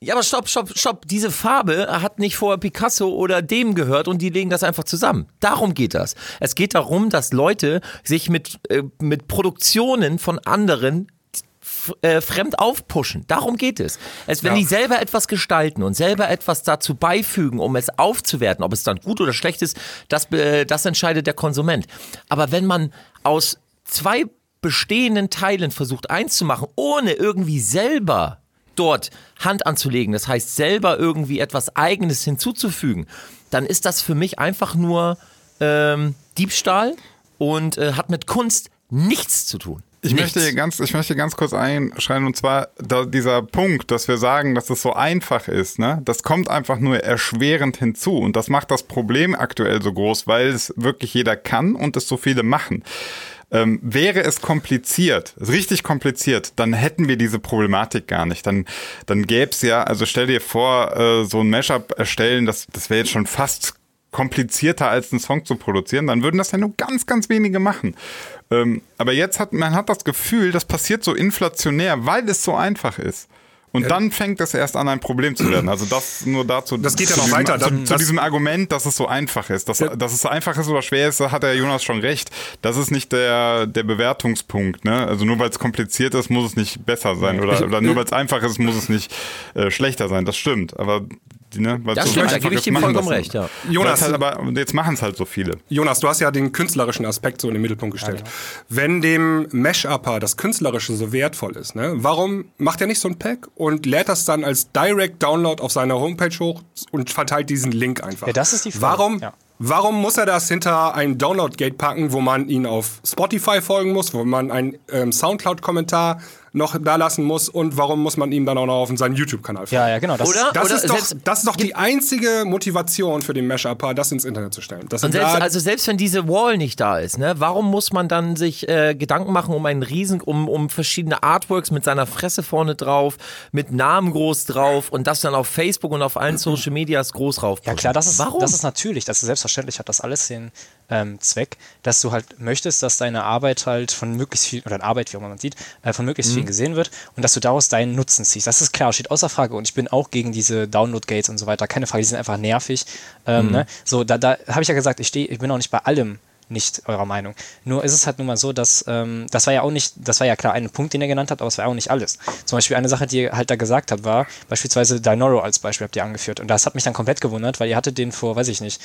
Ja, aber stopp, stopp, stopp. Diese Farbe hat nicht vorher Picasso oder dem gehört und die legen das einfach zusammen. Darum geht das. Es geht darum, dass Leute sich mit, äh, mit Produktionen von anderen äh, fremd aufpushen. Darum geht es. es wenn ja. die selber etwas gestalten und selber etwas dazu beifügen, um es aufzuwerten, ob es dann gut oder schlecht ist, das, äh, das entscheidet der Konsument. Aber wenn man aus zwei bestehenden Teilen versucht eins zu machen, ohne irgendwie selber dort Hand anzulegen, das heißt selber irgendwie etwas Eigenes hinzuzufügen, dann ist das für mich einfach nur ähm, Diebstahl und äh, hat mit Kunst nichts zu tun. Ich möchte, hier ganz, ich möchte ganz kurz einschreien, und zwar dieser Punkt, dass wir sagen, dass es so einfach ist, ne? das kommt einfach nur erschwerend hinzu. Und das macht das Problem aktuell so groß, weil es wirklich jeder kann und es so viele machen. Ähm, wäre es kompliziert, richtig kompliziert, dann hätten wir diese Problematik gar nicht. Dann, dann gäbe es ja, also stell dir vor, äh, so ein Mashup erstellen, das, das wäre jetzt schon fast komplizierter als einen Song zu produzieren, dann würden das ja nur ganz, ganz wenige machen. Ähm, aber jetzt hat man hat das Gefühl, das passiert so inflationär, weil es so einfach ist. Und ja. dann fängt es erst an, ein Problem zu werden. Also das nur dazu. Das geht ja noch weiter. Zu, zu diesem Argument, dass es so einfach ist. Dass, ja. dass es einfach ist oder schwer ist, hat der Jonas schon recht. Das ist nicht der, der Bewertungspunkt. Ne? Also nur weil es kompliziert ist, muss es nicht besser sein. Oder, oder nur weil es einfach ist, muss es nicht äh, schlechter sein. Das stimmt. Aber ne? Weil das so stimmt, da gebe ich dir vollkommen recht, ja. Jonas, halt aber, jetzt machen es halt so viele. Jonas, du hast ja den künstlerischen Aspekt so in den Mittelpunkt gestellt. Ja, genau. Wenn dem Mesh-Upper das Künstlerische so wertvoll ist, ne, warum macht er nicht so ein Pack und lädt das dann als Direct Download auf seiner Homepage hoch und verteilt diesen Link einfach? Ja, das ist die Frage. Warum, ja. Warum muss er das hinter ein Download-Gate packen, wo man ihn auf Spotify folgen muss, wo man einen ähm, Soundcloud-Kommentar noch da lassen muss und warum muss man ihm dann auch noch auf seinen YouTube-Kanal folgen? Ja, ja, genau. Das, oder, das, oder ist, doch, das ist doch die einzige Motivation für den Mesh-Upper, das ins Internet zu stellen. und selbst, also selbst wenn diese Wall nicht da ist, ne, warum muss man dann sich äh, Gedanken machen um einen riesen, um, um verschiedene Artworks mit seiner Fresse vorne drauf, mit Namen groß drauf und das dann auf Facebook und auf allen Social Medias groß rauf. Ja klar, das ist, warum? das ist natürlich, das ist selbstverständlich, hat das alles den ähm, Zweck, dass du halt möchtest, dass deine Arbeit halt von möglichst viel, oder Arbeit, wie auch immer man sieht, äh, von möglichst mhm. vielen gesehen wird und dass du daraus deinen Nutzen ziehst. Das ist klar, steht außer Frage. Und ich bin auch gegen diese Download-Gates und so weiter. Keine Frage, die sind einfach nervig. Ähm, mhm. ne? So, da, da habe ich ja gesagt, ich stehe, ich bin auch nicht bei allem nicht eurer Meinung. Nur ist es halt nun mal so, dass ähm, das war ja auch nicht, das war ja klar ein Punkt, den er genannt hat, aber es war auch nicht alles. Zum Beispiel eine Sache, die ihr halt da gesagt habt, war beispielsweise Dinoro als Beispiel habt ihr angeführt. Und das hat mich dann komplett gewundert, weil ihr hattet den vor, weiß ich nicht,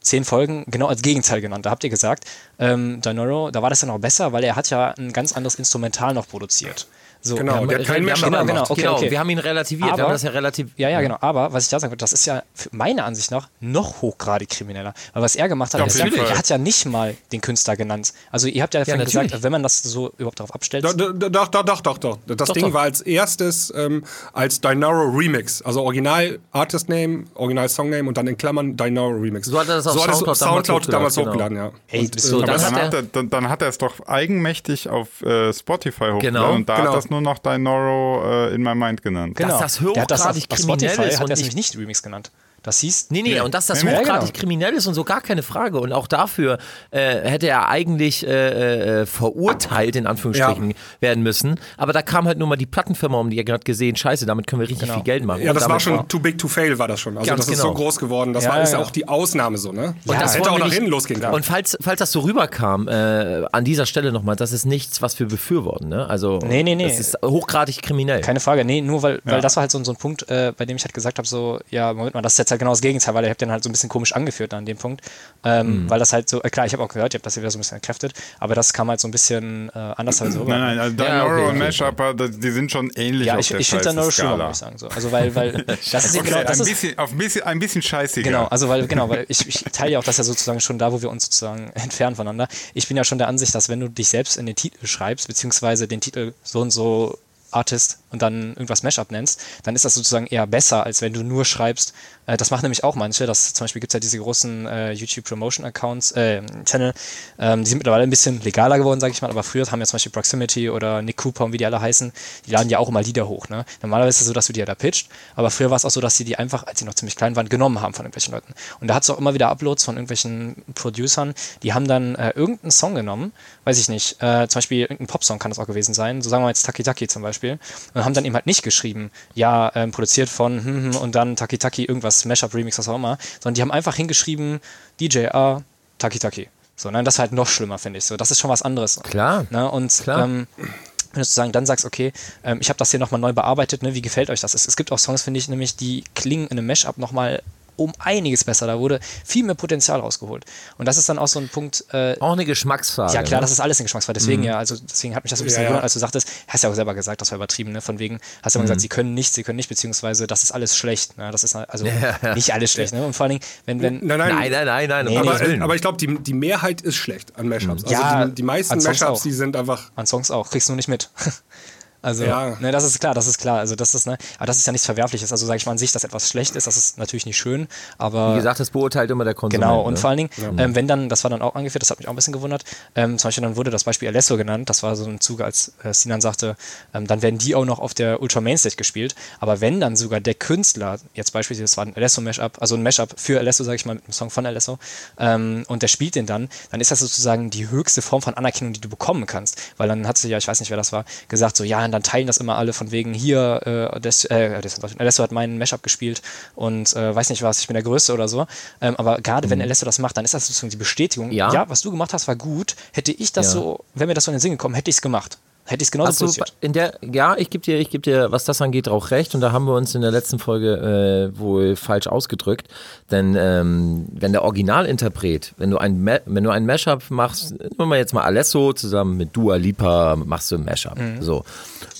zehn Folgen genau als Gegenteil genannt. Da habt ihr gesagt, ähm, Dinoro, da war das ja noch besser, weil er hat ja ein ganz anderes Instrumental noch produziert. So, genau, haben, der hat keinen Menschen genau, genau, okay, genau, okay. Wir haben ihn relativiert, aber, wir haben das ja relativ. Ja, ja, genau. Aber was ich da sagen würde, das ist ja meiner Ansicht nach noch hochgradig krimineller. Weil was er gemacht hat, ja, er, er, hat ja nicht mal den Künstler genannt. Also ihr habt ja, ja gesagt, wenn man das so überhaupt darauf abstellt. Doch, doch, doch, doch, doch. doch. Das doch, Ding doch. war als erstes ähm, als Dinaro Remix. Also Original Artist Name, Original Song Name und dann in Klammern Dinaro Remix. So hat er das auf so Soundcloud, Soundcloud damals genau. hochgeladen, ja. Ey, und, so, äh, dann, hat er, dann, dann, hat er es doch eigenmächtig auf äh, Spotify hochgeladen genau. und da genau. hat das nur noch Dinaro äh, in My Mind genannt. Genau. Dass das hochgradig kriminell ist. Hat er es nämlich nicht Remix genannt. Das hieß. Nee, nee, ja. und dass das hochgradig ja, genau. kriminell ist und so gar keine Frage. Und auch dafür äh, hätte er eigentlich äh, äh, verurteilt, in Anführungsstrichen, ja. werden müssen. Aber da kam halt nur mal die Plattenfirma um, die hat gerade gesehen, scheiße, damit können wir richtig genau. viel Geld machen. Ja, das war schon war too big to fail, war das schon. Also das genau. ist so groß geworden. Das war ist ja auch die Ausnahme so, ne? Und das hätte auch nach hinten losgehen können. Und falls, falls das so rüberkam, äh, an dieser Stelle nochmal, das ist nichts, was wir befürworten, ne? Also, nee, nee, nee. das ist hochgradig kriminell. Keine Frage, nee, nur weil, weil das war halt so, so ein Punkt, äh, bei dem ich halt gesagt habe, so, ja, Moment mal, das ist jetzt halt genau das Gegenteil, weil er habe den halt so ein bisschen komisch angeführt an dem Punkt, ähm, mhm. weil das halt so, äh, klar, ich habe auch gehört, ich habe das wieder so ein bisschen entkräftet, aber das kam halt so ein bisschen äh, anders halt so rüber. Nein, nein, also Dinoro ja, okay, und Mashup, die sind schon ähnlich Ja, ich, ich finde Dinoro schlimmer, muss ich sagen. So. Also weil, weil [LAUGHS] das ist okay, genau, das ein bisschen, auf ein bisschen, ein bisschen scheißiger. Genau, also weil, genau, weil ich, ich teile ja auch das ja sozusagen schon da, wo wir uns sozusagen [LAUGHS] entfernen voneinander. Ich bin ja schon der Ansicht, dass wenn du dich selbst in den Titel schreibst, beziehungsweise den Titel so und so Artist und dann irgendwas Mashup nennst, dann ist das sozusagen eher besser, als wenn du nur schreibst, das machen nämlich auch manche, das zum Beispiel gibt es ja diese großen äh, YouTube Promotion Accounts, äh, Channel, ähm, die sind mittlerweile ein bisschen legaler geworden, sage ich mal, aber früher haben ja zum Beispiel Proximity oder Nick Cooper und wie die alle heißen, die laden ja auch immer Lieder hoch, ne? Normalerweise ist es so, dass du die ja da pitcht, aber früher war es auch so, dass sie die einfach, als sie noch ziemlich klein waren, genommen haben von irgendwelchen Leuten. Und da hat es auch immer wieder Uploads von irgendwelchen Producern, die haben dann äh, irgendeinen Song genommen, weiß ich nicht, äh, zum Beispiel irgendein Popsong kann das auch gewesen sein, so sagen wir jetzt Taki Taki zum Beispiel, und haben dann eben halt nicht geschrieben, ja, ähm, produziert von hm, hm, und dann Taki Taki irgendwas, Mashup, Remix, was auch immer, sondern die haben einfach hingeschrieben, DJ A, Taki Taki. So, ne? Das ist halt noch schlimmer, finde ich. So, das ist schon was anderes. Klar. Ne? Und Klar. Ähm, wenn du sozusagen dann sagst, okay, ähm, ich habe das hier nochmal neu bearbeitet, ne? wie gefällt euch das? Es, es gibt auch Songs, finde ich, nämlich, die klingen in einem Mashup nochmal um einiges besser. Da wurde viel mehr Potenzial rausgeholt. Und das ist dann auch so ein Punkt. Äh, auch eine Geschmacksfrage. Ja, klar, ne? das ist alles eine Geschmacksfrage. Deswegen mhm. ja, also deswegen hat mich das ein bisschen ja, gewundert, als du sagtest, hast ja auch selber gesagt, das war übertrieben, ne? Von wegen, hast du mhm. immer gesagt, sie können nicht, sie können nicht, beziehungsweise das ist alles schlecht. Ne? Das ist also [LAUGHS] ja. nicht alles schlecht. Ne? Und vor allen Dingen, wenn, wenn. Nein, nein, nein, nein, nein. nein nee, aber, nee. aber ich glaube, die, die Mehrheit ist schlecht an Mashups. Mhm. Also ja, die, die meisten Mashups, die sind einfach. An Songs auch, kriegst du nur nicht mit. [LAUGHS] Also, ja. ne, das ist klar, das ist klar. Also, das ist, ne, aber das ist ja nichts Verwerfliches. Also, sage ich mal an sich, dass etwas schlecht ist, das ist natürlich nicht schön, aber. Wie gesagt, das beurteilt immer der Konsument. Genau, und ne? vor allen Dingen, ja. ähm, wenn dann, das war dann auch angeführt, das hat mich auch ein bisschen gewundert, ähm, zum Beispiel dann wurde das Beispiel Alesso genannt, das war so ein Zuge, als äh, Sinan sagte, ähm, dann werden die auch noch auf der Ultra Mainstage gespielt, aber wenn dann sogar der Künstler, jetzt beispielsweise, das war ein Alesso-Mashup, also ein Mashup für Alesso, sage ich mal, mit einem Song von Alesso, ähm, und der spielt den dann, dann ist das sozusagen die höchste Form von Anerkennung, die du bekommen kannst, weil dann hat sie ja, ich weiß nicht, wer das war, gesagt so, ja, dann teilen das immer alle von wegen hier, äh, das, äh, Alesso hat meinen Mashup gespielt und äh, weiß nicht was, ich bin der Größte oder so. Ähm, aber gerade mhm. wenn Alesso das macht, dann ist das sozusagen die Bestätigung, ja. ja, was du gemacht hast, war gut. Hätte ich das ja. so, wenn mir das so in den Sinn gekommen, hätte ich es gemacht. Hätte ich es genauso Hast produziert. in der, ja, ich gebe dir, ich gebe dir, was das angeht, auch recht. Und da haben wir uns in der letzten Folge äh, wohl falsch ausgedrückt. Denn ähm, wenn der Originalinterpret, wenn du ein, wenn du ein Mashup machst, nehmen wir jetzt mal Alesso zusammen mit Dua Lipa, machst du ein Mashup. Mhm. So.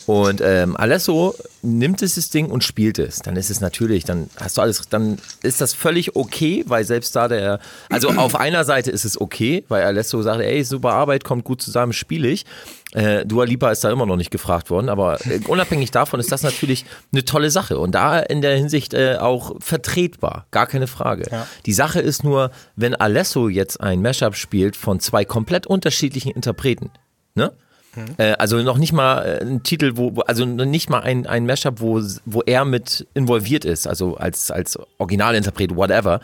Und ähm, Alesso nimmt dieses Ding und spielt es. Dann ist es natürlich, dann hast du alles, dann ist das völlig okay, weil selbst da der, also auf einer Seite ist es okay, weil Alesso sagt, ey, super Arbeit, kommt gut zusammen, spiele ich. Äh, Dua Lipa ist da immer noch nicht gefragt worden, aber äh, unabhängig davon ist das natürlich eine tolle Sache und da in der Hinsicht äh, auch vertretbar, gar keine Frage. Ja. Die Sache ist nur, wenn Alesso jetzt ein Mashup spielt von zwei komplett unterschiedlichen Interpreten, ne? Mhm. Äh, also noch nicht mal äh, ein Titel, wo, also nicht mal ein, ein Mashup, wo, wo er mit involviert ist, also als, als Originalinterpret, whatever.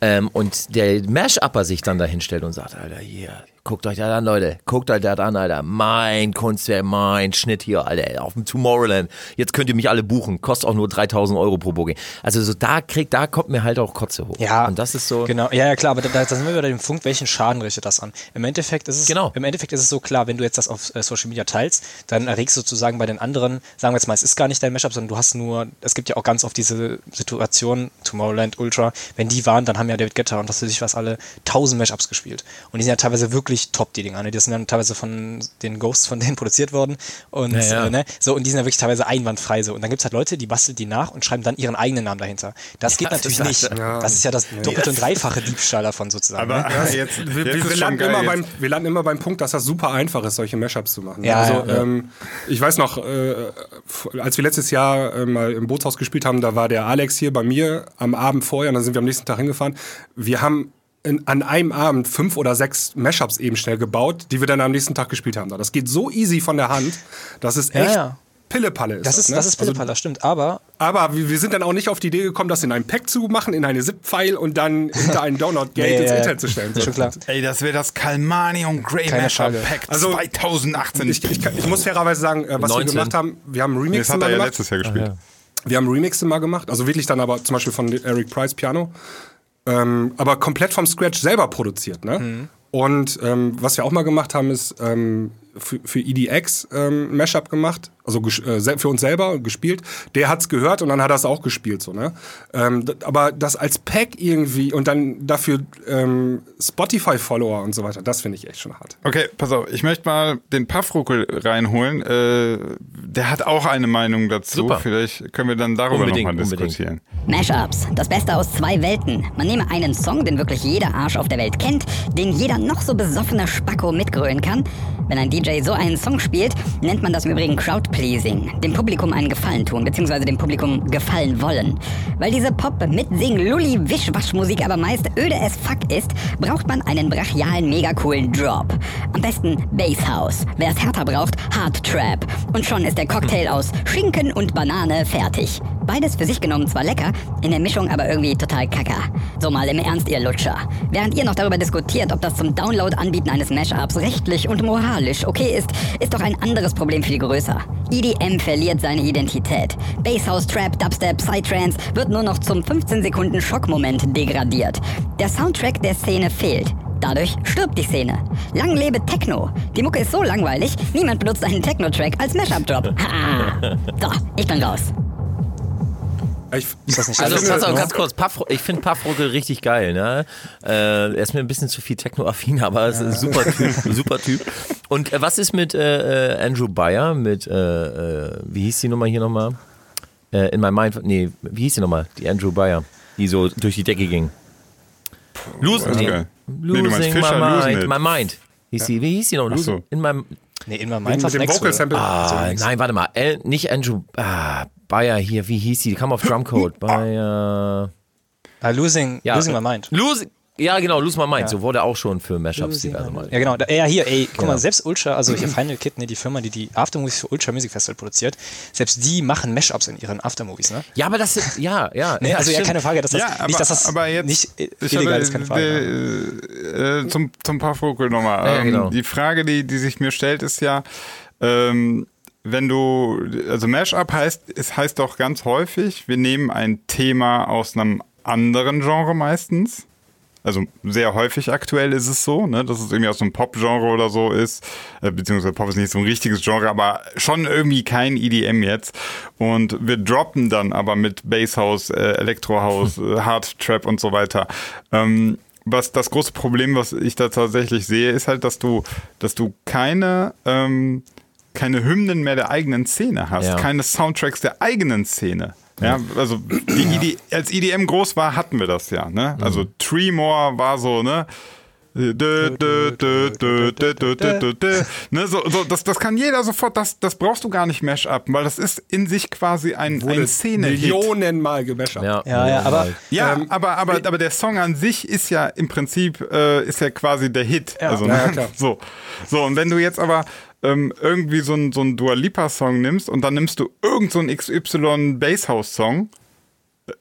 Ähm, und der Mash-Upper sich dann dahin stellt und sagt, Alter, hier, Guckt euch das an, Leute. Guckt euch das an, Alter. Mein Kunstwerk, mein Schnitt hier, Alter. Auf dem Tomorrowland. Jetzt könnt ihr mich alle buchen. Kostet auch nur 3000 Euro pro Booking. Also so da kriegt, da kommt mir halt auch Kotze hoch. Ja. Und das ist so. Genau. Ja, ja, klar. Aber da, da sind wir wieder dem Punkt, welchen Schaden richtet das an? Im Endeffekt ist es, genau. im Endeffekt ist es so klar, wenn du jetzt das auf äh, Social Media teilst, dann erregst du sozusagen bei den anderen, sagen wir jetzt mal, es ist gar nicht dein Mashup, sondern du hast nur, es gibt ja auch ganz oft diese Situation, Tomorrowland Ultra, wenn die waren, dann haben ja David Guetta und was für sich was alle 1000 Mashups gespielt. Und die sind ja teilweise wirklich top, die Dinger. Ne? Die sind dann teilweise von den Ghosts von denen [LAUGHS] produziert worden. Und, ja, ja. Äh, ne? so, und die sind ja wirklich teilweise einwandfrei. So. Und dann gibt es halt Leute, die basteln die nach und schreiben dann ihren eigenen Namen dahinter. Das geht natürlich das nicht. Das ist ja das doppelte und dreifache Diebstahl davon sozusagen. Aber ne? [LAUGHS] jetzt, wir, jetzt wir, landen immer beim, wir landen immer beim Punkt, dass das super einfach ist, solche Mashups zu machen. Ja, also, ähm, ich weiß noch, äh, als wir letztes Jahr äh, mal im Bootshaus gespielt haben, da war der Alex hier bei mir am Abend vorher und dann sind wir am nächsten Tag hingefahren. Wir haben in, an einem Abend fünf oder sechs Mashups eben schnell gebaut, die wir dann am nächsten Tag gespielt haben. Das geht so easy von der Hand, dass es echt ja, ja. Pillepalle ist. Das ist, ne? das ist Pillepalle, also, das stimmt, aber. Aber wir, wir, sind dann auch nicht auf die Idee gekommen, das in einem Pack zu machen, in eine ZIP-File und dann hinter einen Download-Gate [LAUGHS] ins Internet zu stellen. [LAUGHS] Schon klar. Ey, das wäre das Kalmani und Grey Mashup Pack also, 2018. Ich, ich, ich, muss fairerweise sagen, äh, was 19. wir gemacht haben, wir haben Remix nee, das hat er ja letztes Jahr gespielt. Ach, ja. Wir haben Remixe mal gemacht, also wirklich dann aber zum Beispiel von Eric Price Piano. Ähm, aber komplett vom Scratch selber produziert. Ne? Mhm. Und ähm, was wir auch mal gemacht haben, ist ähm, für, für EDX ähm, Mashup gemacht, also äh, für uns selber gespielt. Der hat's gehört und dann hat er es auch gespielt, so ne. Ähm, aber das als Pack irgendwie und dann dafür ähm, Spotify-Follower und so weiter, das finde ich echt schon hart. Okay, pass auf, ich möchte mal den Puffruckel reinholen. Äh, der hat auch eine Meinung dazu. Super. Vielleicht können wir dann darüber nochmal diskutieren. Mashups, das Beste aus zwei Welten. Man nehme einen Song, den wirklich jeder Arsch auf der Welt kennt, den jeder noch so besoffener Spacko mitgrölen kann. Wenn ein DJ so einen Song spielt, nennt man das im Übrigen Crowdpleasing. Dem Publikum einen Gefallen tun, beziehungsweise dem Publikum gefallen wollen. Weil diese Pop mit Sing Lulli Wischwaschmusik aber meist öde as fuck ist, braucht man einen brachialen, mega coolen Drop. Am besten Basshouse. Wer es härter braucht, Hard Trap. Und schon ist der Cocktail aus Schinken und Banane fertig. Beides für sich genommen zwar lecker, in der Mischung aber irgendwie total kacker. So mal im Ernst, ihr Lutscher. Während ihr noch darüber diskutiert, ob das zum Download-Anbieten eines Mashups rechtlich und moralisch okay ist, ist doch ein anderes Problem viel größer. EDM verliert seine Identität. Basshouse, Trap, Dubstep, Psytrance wird nur noch zum 15 Sekunden Schockmoment degradiert. Der Soundtrack der Szene fehlt. Dadurch stirbt die Szene. Lang lebe Techno. Die Mucke ist so langweilig, niemand benutzt einen Techno-Track als Mashup-Drop. so, ich bin raus. Ich, ist das nicht also pass auf, ganz kurz, Puff, ich finde Puffruckel richtig geil. Ne? Äh, er ist mir ein bisschen zu viel Techno-affin, aber es ist ein super Typ. super typ. Und äh, was ist mit äh, äh Andrew Bayer, mit, äh, äh, wie hieß die Nummer hier nochmal? in my mind, nee, wie hieß die nochmal? Die Andrew Bayer, die so durch die Decke ging. Losing, nee, losing nee, my mind, my mind. Hieß die, wie hieß die noch? Losing, in meinem Nee, in meinem Mind mit dem Vocal Sample. Ah, nein, warte mal. Äh, nicht Andrew. Ah, Bayer hier, wie hieß die? Die kam auf Drumcode. Bayer. Uh, losing, ja, losing My Mind. Losing. Ja, genau, Lose My Mind. Ja. So wurde auch schon für Mashups diverse Mal. Ja, genau. Ja, hier, ey, guck genau. mal, selbst Ultra, also hier Final Kit, ne, die Firma, die die Aftermovies für Ultra Music Festival produziert, selbst die machen Mashups in ihren Aftermovies, ne? Ja, aber das ist, ja, ja. ne, also ja, keine Frage, dass das, ja, aber, nicht, dass das aber jetzt, nicht illegal ist, keine Frage. Äh, äh, zum, zum Puffvocal nochmal. Ja, genau. Die Frage, die, die sich mir stellt, ist ja, ähm, wenn du, also Mashup heißt, es heißt doch ganz häufig, wir nehmen ein Thema aus einem anderen Genre meistens Also sehr häufig aktuell ist es so, ne, dass es irgendwie aus einem Pop-Genre oder so ist. Äh, beziehungsweise Pop ist nicht so ein richtiges Genre, aber schon irgendwie kein EDM jetzt. Und wir droppen dann aber mit Basshouse, äh, Elektrohouse, [LAUGHS] äh, Hard Trap und so weiter. Ähm, was das große Problem, was ich da tatsächlich sehe, ist halt, dass du, dass du keine ähm, keine Hymnen mehr der eigenen Szene hast, ja. keine Soundtracks der eigenen Szene. Ja, also die ID, als EDM groß war, hatten wir das ja. Ne? Also Tremor war so, ne? Ne, so, so, das, das kann jeder sofort, das, das brauchst du gar nicht Mashup, weil das ist in sich quasi ein, ein Szene. Millionenmal gemashup. Ja, ja, ja, aber, ja ähm, aber, aber, aber der Song an sich ist ja im Prinzip, äh, ist ja quasi der Hit. Ja, also, ja, klar. So. so, und wenn du jetzt aber ähm, irgendwie so einen so Dua Lipa Song nimmst und dann nimmst du irgendeinen so XY Basshouse Song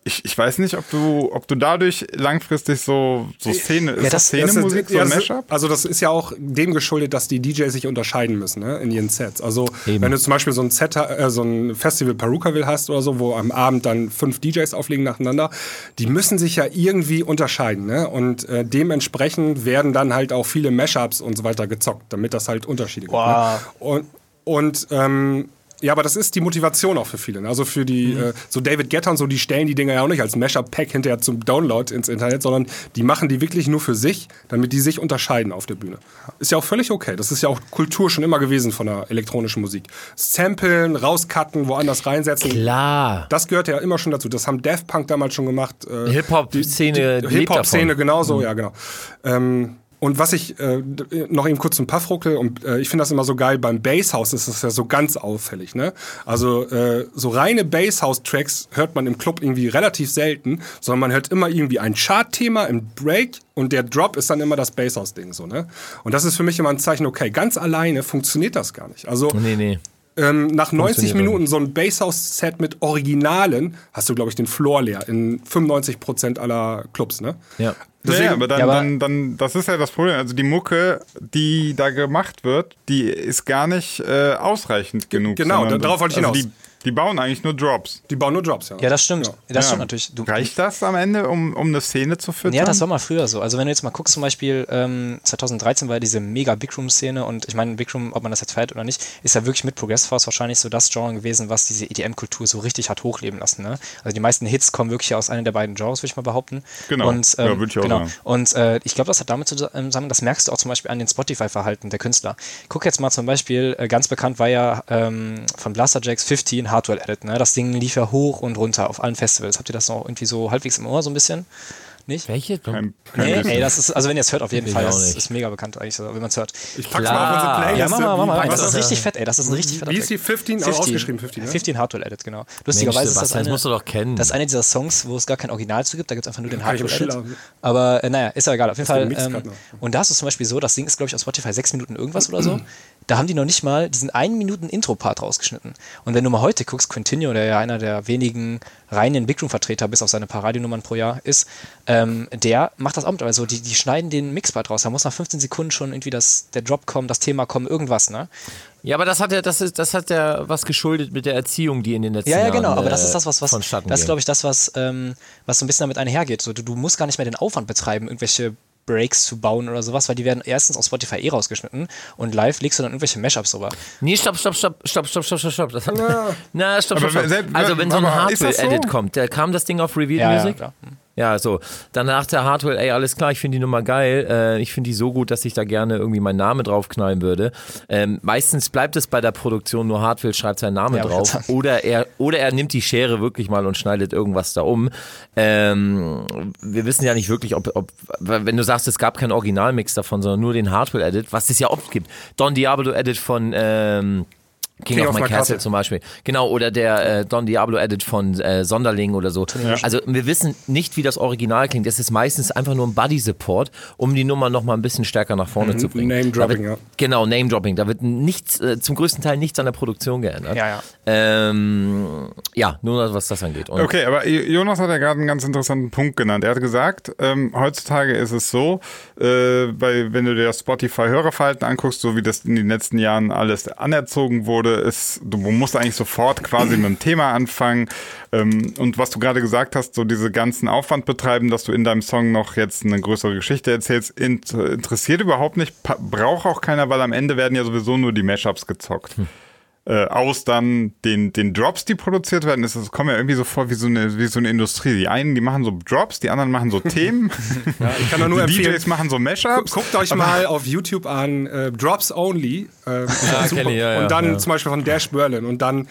ich, ich weiß nicht, ob du, ob du dadurch langfristig so, so Szene, ja, das, Szene-Musik, so ein Mashup? Also das ist ja auch dem geschuldet, dass die DJs sich unterscheiden müssen ne, in ihren Sets. Also Eben. wenn du zum Beispiel so ein, Set, äh, so ein Festival Perukaville hast oder so, wo am Abend dann fünf DJs auflegen nacheinander, die müssen sich ja irgendwie unterscheiden. Ne? Und äh, dementsprechend werden dann halt auch viele Mashups und so weiter gezockt, damit das halt Unterschiede gibt. Ne? Und, und ähm, ja, aber das ist die Motivation auch für viele. Ne? Also für die, mhm. äh, so David Guetta und so, die stellen die Dinger ja auch nicht als Mashup-Pack hinterher zum Download ins Internet, sondern die machen die wirklich nur für sich, damit die sich unterscheiden auf der Bühne. Ist ja auch völlig okay. Das ist ja auch Kultur schon immer gewesen von der elektronischen Musik. Samplen, rauscutten, woanders reinsetzen. Klar. Das gehört ja immer schon dazu. Das haben Daft Punk damals schon gemacht. Äh, Hip-Hop-Szene. Hip-Hop-Szene genauso, mhm. ja, genau. Ähm, und was ich äh, noch eben kurz zum Puffruckel und äh, ich finde das immer so geil beim Basshouse ist das ja so ganz auffällig, ne? Also äh, so reine Basshouse-Tracks hört man im Club irgendwie relativ selten, sondern man hört immer irgendwie ein Chart-Thema im Break und der Drop ist dann immer das Basshouse-Ding so, ne? Und das ist für mich immer ein Zeichen, okay, ganz alleine funktioniert das gar nicht. Also nee, nee. Ähm, nach 90 Minuten so ein Basshouse-Set mit Originalen hast du, glaube ich, den Floor leer in 95% aller Clubs, ne? Ja. Deswegen, ja, aber, dann, ja, aber dann, dann, das ist ja das Problem. Also die Mucke, die da gemacht wird, die ist gar nicht äh, ausreichend genug. Genau, darauf wollte ich also hinaus. Die, die bauen eigentlich nur Drops. Die bauen nur Drops, ja. Ja, das stimmt. Ja. Das ja. stimmt natürlich. Du, Reicht das am Ende, um, um eine Szene zu füttern? Ja, das war mal früher so. Also wenn du jetzt mal guckst, zum Beispiel ähm, 2013 war ja diese mega Big Room-Szene und ich meine, Big Room, ob man das jetzt feiert oder nicht, ist ja wirklich mit Progress Force wahrscheinlich so das Genre gewesen, was diese EDM-Kultur so richtig hat hochleben lassen. Ne? Also die meisten Hits kommen wirklich aus einem der beiden Genres, würde ich mal behaupten. Genau, und, ähm, ja, würde ich auch genau. sagen. Und äh, ich glaube, das hat damit zusammen, das merkst du auch zum Beispiel an den Spotify-Verhalten der Künstler. Guck jetzt mal zum Beispiel, äh, ganz bekannt war ja ähm, von Blasterjacks 15 Hardware Edit, ne? Das Ding lief ja hoch und runter auf allen Festivals. Habt ihr das noch irgendwie so halbwegs im Ohr, so ein bisschen? Nicht? Welche? Kein, kein nee, ey, das ist, also wenn ihr es hört, auf jeden Fall, das ist mega bekannt eigentlich, so, wenn man es hört. Ich pack's Klar. mal auf unsere Playlist. Ja, mach mal, mach mal. Das ist richtig fett, ey, das ist ein richtig fetter Wie ist die 15? 15 ausgeschrieben 15, ne? 15 Hardware Edit, genau. Lustigerweise ist das eine, das musst du doch kennen. Das ist eine dieser Songs, wo es gar kein Original zu gibt, da gibt es einfach nur den Hardware Edit. Aber äh, naja, ist ja egal, auf jeden Fall. Ähm, und da ist es zum Beispiel so, das Ding ist, glaube ich, auf Spotify sechs Minuten irgendwas oder so. [CLEARS THROAT] Da haben die noch nicht mal diesen einen Minuten Intro-Part rausgeschnitten. Und wenn du mal heute guckst, Quintinho, der ja einer der wenigen reinen Big Room-Vertreter bis auf seine paar Radionummern pro Jahr ist, ähm, der macht das auch mit. Also die, die schneiden den Mixpart raus. Da muss nach 15 Sekunden schon irgendwie das, der Drop kommen, das Thema kommen, irgendwas, ne? Ja, aber das hat ja, das ist, das hat ja was geschuldet mit der Erziehung, die in den letzten Jahren. Ja, ja, genau, Jahren, aber das ist das, was, was das ist, glaube ich, das, was, ähm, was so ein bisschen damit einhergeht. So, du, du musst gar nicht mehr den Aufwand betreiben, irgendwelche Breaks zu bauen oder sowas, weil die werden erstens auf Spotify eh rausgeschnitten und live legst du dann irgendwelche Mashups drüber. Nee, stopp, stopp, stopp, stopp, stopp, stopp, stopp, stopp. Das [LAUGHS] hat, na, stopp, stopp, stopp. Also wenn so ein Hardware-Edit so? kommt, da kam das Ding auf Revealed ja, Music? Ja, klar. Ja, so. Danach der Hardwell, ey, alles klar, ich finde die Nummer geil. Äh, ich finde die so gut, dass ich da gerne irgendwie meinen Namen draufknallen würde. Ähm, meistens bleibt es bei der Produktion, nur Hardwell schreibt seinen Namen ja, drauf. Oder er, oder er nimmt die Schere wirklich mal und schneidet irgendwas da um. Ähm, wir wissen ja nicht wirklich, ob, ob, wenn du sagst, es gab keinen Originalmix davon, sondern nur den Hardwell-Edit, was es ja oft gibt. Don Diablo-Edit von, ähm, King, King of, of My Castle. Zum Beispiel. Genau, oder der äh, Don Diablo Edit von äh, Sonderling oder so. Ja. Also wir wissen nicht, wie das Original klingt. Es ist meistens einfach nur ein Buddy-Support, um die Nummer noch mal ein bisschen stärker nach vorne mhm. zu bringen. Name-Dropping, ja. Genau, Name-Dropping. Da wird nichts, äh, zum größten Teil nichts an der Produktion geändert. Ja, ja. Ähm, ja, nur was das angeht. Und okay, aber Jonas hat ja gerade einen ganz interessanten Punkt genannt. Er hat gesagt, ähm, heutzutage ist es so, äh, weil wenn du dir das Spotify-Hörerverhalten anguckst, so wie das in den letzten Jahren alles anerzogen wurde, es, du musst eigentlich sofort quasi mit dem Thema anfangen. Ähm, und was du gerade gesagt hast, so diese ganzen Aufwand betreiben, dass du in deinem Song noch jetzt eine größere Geschichte erzählst, interessiert überhaupt nicht, braucht auch keiner, weil am Ende werden ja sowieso nur die Mashups gezockt. Hm äh, aus dann den, den Drops, die produziert werden, ist es kommt ja irgendwie so vor wie so, eine, wie so eine Industrie. Die einen, die machen so Drops, die anderen machen so [LAUGHS] Themen. ja, ich kann nur die DJs machen so Mashups. Guckt euch mal auf YouTube an äh, Drops Only äh, ja, ich, ja, und dann zum Beispiel von Dash Berlin und dann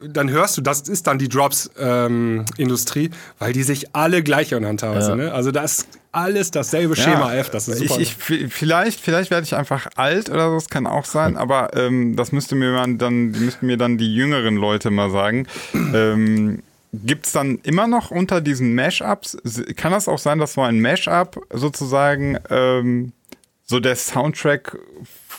dann hörst du, das ist dann die Drops-Industrie, ähm, weil die sich alle gleich anhand haben. Ja. Ne? Also da ist alles dasselbe Schema ja, F. Das ist super. Ich, ich, vielleicht vielleicht werde ich einfach alt oder so, das kann auch sein, aber ähm, das müsste mir dann, müssten mir dann die jüngeren Leute mal sagen. [CLEARS THROAT] ähm, Gibt es dann immer noch unter diesen Mashups, kann das auch sein, dass so ein Mashup sozusagen ähm, so der Soundtrack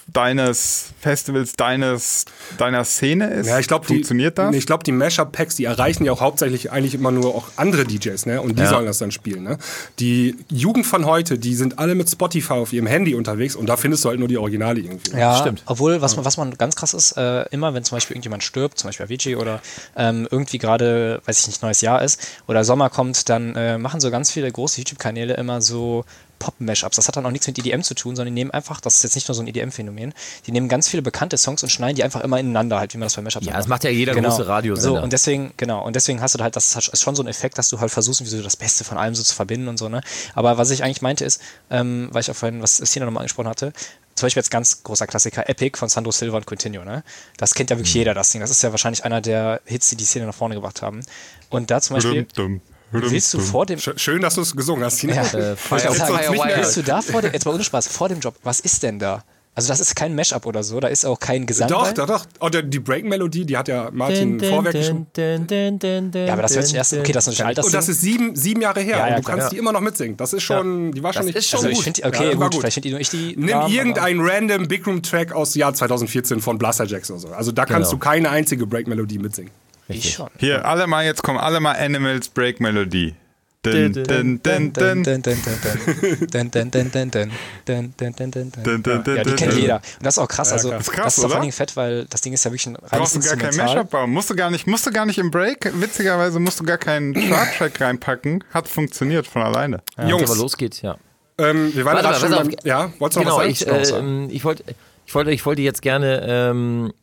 deines Festivals, deines, deiner Szene ist? Ja, ich glaube, funktioniert die, das? Ich glaube, die Mashup-Packs, die erreichen ja auch hauptsächlich eigentlich immer nur auch andere DJs, ne? Und die ja. sollen das dann spielen, ne? Die Jugend von heute, die sind alle mit Spotify auf ihrem Handy unterwegs und da findest du halt nur die Originale irgendwie. Ja, stimmt. Obwohl, was man, was man ganz krass ist, äh, immer wenn zum Beispiel irgendjemand stirbt, zum Beispiel Avicii oder ähm, irgendwie gerade, weiß ich nicht, neues Jahr ist oder Sommer kommt, dann äh, machen so ganz viele große YouTube-Kanäle immer so Pop-Mashups. Das hat dann auch nichts mit EDM zu tun, sondern die nehmen einfach, das ist jetzt nicht nur so ein EDM-Phänomen, die nehmen ganz viele bekannte Songs und schneiden die einfach immer ineinander, halt, wie man das bei Mashups macht. Ja, das macht ja jeder genau. große Radiosender. So, und deswegen, genau, und deswegen hast du halt, das ist schon so ein Effekt, dass du halt versuchst, wie so das Beste von allem so zu verbinden und so, ne? Aber was ich eigentlich meinte ist, ähm, weil ich auch vorhin, was Sina nochmal angesprochen hatte, zum Beispiel jetzt ganz großer Klassiker Epic von Sandro Silva und Continuo, ne? Das kennt ja wirklich mhm. jeder, das Ding. Das ist ja wahrscheinlich einer der Hits, die die Szene nach vorne gebracht haben. Und da zum Beispiel. Dum, dum. Willst du vor dem. Schön, dass du es gesungen hast. Ja, äh, Fire, Fire, willst du da vor dem. [LAUGHS] Jetzt mal ohne Spaß, vor dem Job, was ist denn da? Also das ist kein Mashup oder so, da ist auch kein Gesang. Doch, doch, doch. Oder die Break-Melodie, die hat ja Martin schon. Ja, aber das hört sich erst, okay, das ist natürlich alt. Und das ist sieben, sieben Jahre her ja, ja, und du kannst ja. die immer noch mitsingen. Das ist schon, die war schon das nicht ist schon also gut. Find, okay, gut, gut, vielleicht finde nur ich die. Nimm Namen, irgendeinen random Big Room Track aus dem Jahr 2014 von Blaster Jacks oder so. Also da kannst genau. du keine einzige Break-Melodie mitsingen. Ich schon. Hier, alle mal, jetzt kommen alle mal Animals Break-Melodie. Ja, die kennt jeder. Und das ist auch krass. Also, das ist, krass, das ist doch vor allem fett, weil das Ding ist ja wirklich ein reines Brauchst du gar kein Mashup bauen. Musst du gar nicht, musst du gar nicht im Break, witzigerweise musst du gar keinen Chart-Track reinpacken. Hat funktioniert von alleine. Ja, Jungs. aber los geht's, ja. Ähm, wir waren gerade schon beim, ja, wolltest du genau, noch was sagen? Ich, äh, ich wollte ich wollte, ich wollte jetzt gerne ähm,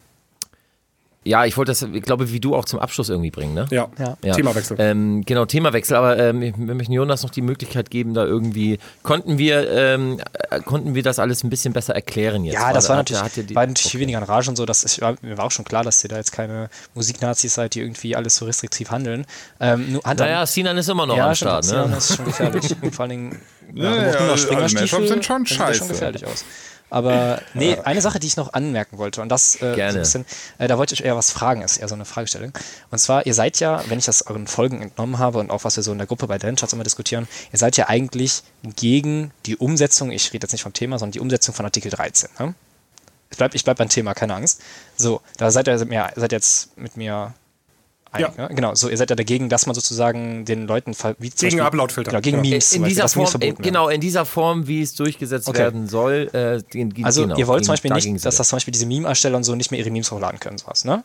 ja, ich wollte das, ich glaube, wie du auch zum Abschluss irgendwie bringen, ne? Ja, ja. Themawechsel. Ähm, genau, Themawechsel, aber ähm, wir möchten Jonas noch die Möglichkeit geben, da irgendwie, konnten wir, ähm, äh, konnten wir das alles ein bisschen besser erklären jetzt? Ja, das war, natürlich, hatte die, war natürlich okay. weniger in Rage und so, dass ich, mir war auch schon klar, dass ihr da jetzt keine Musiknazis seid, die irgendwie alles so restriktiv handeln. Ähm, nur, naja, Sinan ist immer noch ja, am Start, ne? Sinan ist schon gefährlich. [LAUGHS] vor allen Dingen, ja, ja, ja, also Springerstiefel, sind schon scheiße. Sieht schon gefährlich aus. Aber [LAUGHS] nee, eine Sache, die ich noch anmerken wollte, und das äh, Gerne. So bisschen, äh, da wollte ich eher was fragen, ist eher so eine Fragestellung. Und zwar, ihr seid ja, wenn ich das euren Folgen entnommen habe und auch was wir so in der Gruppe bei Dancharts immer diskutieren, ihr seid ja eigentlich gegen die Umsetzung, ich rede jetzt nicht vom Thema, sondern die Umsetzung von Artikel 13. Ne? Ich bleibe ich bleib beim Thema, keine Angst. So, da seid ihr, seid jetzt mit mir ja. Ne? Genau, so ihr seid ja dagegen, dass man sozusagen den Leuten wie zum gegen Uploadfilter. Genau, gegen ja. Memes. In, dieser Form, in, genau, in dieser Form, wie es durchgesetzt okay. werden soll. Äh, gegen, also genau, ihr wollt zum Beispiel nicht, dass das zum Beispiel diese Meme-Ersteller und so nicht mehr ihre Memes hochladen können, sowas, ne?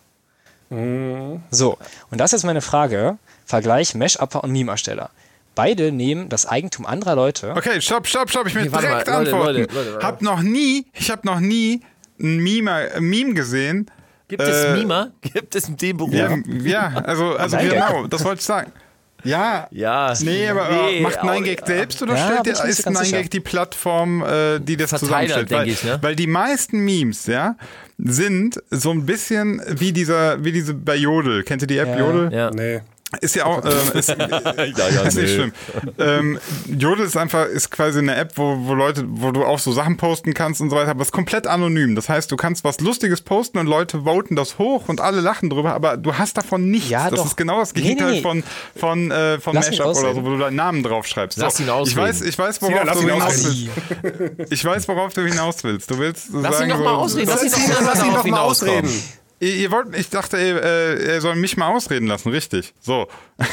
Mhm. So, und das ist jetzt meine Frage. Vergleich Mesh-Upper und Meme-Ersteller. Beide nehmen das Eigentum anderer Leute. Okay, stopp, stopp, stopp. Ich will okay, direkt mal, antworten. Leute, Leute, Leute, hab noch nie, ich habe noch nie ein Meme, ein Meme gesehen, Gibt es äh, Mima? [LAUGHS] Gibt es den Beruf? Ja, ja also, [LAUGHS] also genau, das wollte ich sagen. Ja, ja. Nee, aber nee, macht 9gag selbst oder ja, stellt der, ist 9gag die Plattform, äh, die das Verteiler, zusammenstellt? Weil, ich, ne? weil die meisten Memes, ja, sind so ein bisschen wie dieser, wie diese bei Jodel. Kennt ihr die App ja. Jodel? Ja. Nee. Ist ja auch, [LAUGHS] äh, ist, ja, ja, ist nee. nicht schlimm. Ähm, Jodel ist einfach, ist quasi eine App, wo, wo Leute, wo du auch so Sachen posten kannst und so weiter, aber es ist komplett anonym. Das heißt, du kannst was Lustiges posten und Leute voten das hoch und alle lachen drüber, aber du hast davon nichts. Ja, das doch. ist genau das Gegenteil nee, nee. von, von, äh, von Mashup oder so, wo du deinen Namen draufschreibst. Lass so, ihn ausreden. Ich weiß, ich weiß, worauf Sina, du hinaus willst. Ich weiß, worauf du hinaus willst. Du willst lass sagen, ihn doch mal ausreden. Lass ihn doch mal ausreden. Ihr, ihr wollt, ich dachte, äh, er soll mich mal ausreden lassen, richtig. So. [LAUGHS]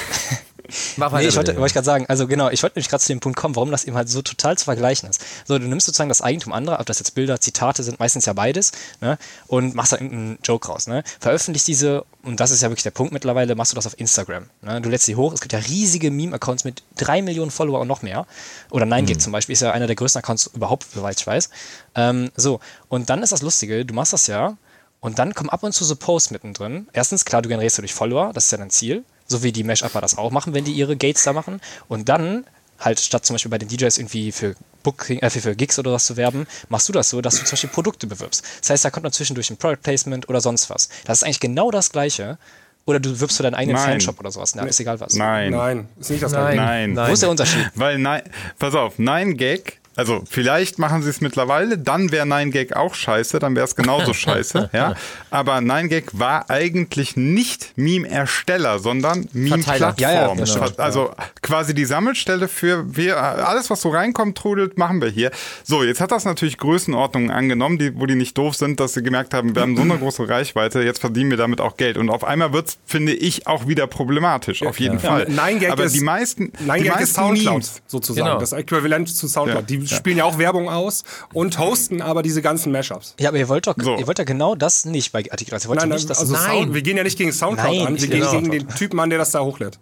Mach weiter nee, ich wollte, wollte ich gerade sagen, also genau, ich wollte nämlich gerade zu dem Punkt kommen, warum das eben halt so total zu vergleichen ist. So, du nimmst sozusagen das Eigentum anderer, ob das jetzt Bilder, Zitate sind, meistens ja beides, ne, und machst da irgendeinen Joke raus, ne. Veröffentlichst diese, und das ist ja wirklich der Punkt mittlerweile, machst du das auf Instagram, ne. Du lädst sie hoch, es gibt ja riesige Meme-Accounts mit drei Millionen Follower und noch mehr. Oder 9gag mhm. zum Beispiel ist ja einer der größten Accounts überhaupt, soweit ich weiß. Ähm, so, und dann ist das Lustige, du machst das ja, und dann kommen ab und zu so Posts mittendrin. Erstens, klar, du generierst durch Follower, das ist ja dein Ziel. So wie die Mesh-Upper das auch machen, wenn die ihre Gates da machen. Und dann, halt statt zum Beispiel bei den DJs irgendwie für Booking, äh, für Gigs oder was zu werben, machst du das so, dass du zum Beispiel Produkte bewirbst. Das heißt, da kommt dann zwischendurch ein Product Placement oder sonst was. Das ist eigentlich genau das Gleiche. Oder du wirbst für deinen eigenen nein. Fanshop oder sowas. Na, ist egal was. Nein. Nein, ist nicht das Gleiche. Nein. nein. Wo ist der Unterschied? Weil nein, pass auf, nein Gag also vielleicht machen sie es mittlerweile, dann wäre 9gag auch scheiße, dann wäre es genauso [LAUGHS] scheiße, ja. Aber 9gag war eigentlich nicht Meme-Ersteller, sondern Meme-Plattform. Ja, ja, also quasi die Sammelstelle für wir, alles, was so reinkommt, trudelt, machen wir hier. So, jetzt hat das natürlich Größenordnungen angenommen, die, wo die nicht doof sind, dass sie gemerkt haben, wir haben so eine große Reichweite, jetzt verdienen wir damit auch Geld. Und auf einmal wird es, finde ich, auch wieder problematisch, auf jeden ja. Fall. 9gag Aber ist, die meisten, 9gag die meisten ist Soundcloud Memes, sozusagen, genau. das Äquivalent zu Soundcloud. Die ja. Spielen ja auch Werbung aus und hosten aber diese ganzen Mashups. Ja, aber ihr wollt doch, so. ihr wollt ja genau das nicht bei Artikel. Also ihr wollt nein, ja nicht, dass also nein. Sound, wir gehen ja nicht gegen Soundcloud nein, an, wir gehen gegen den Typen an, der das da hochlädt.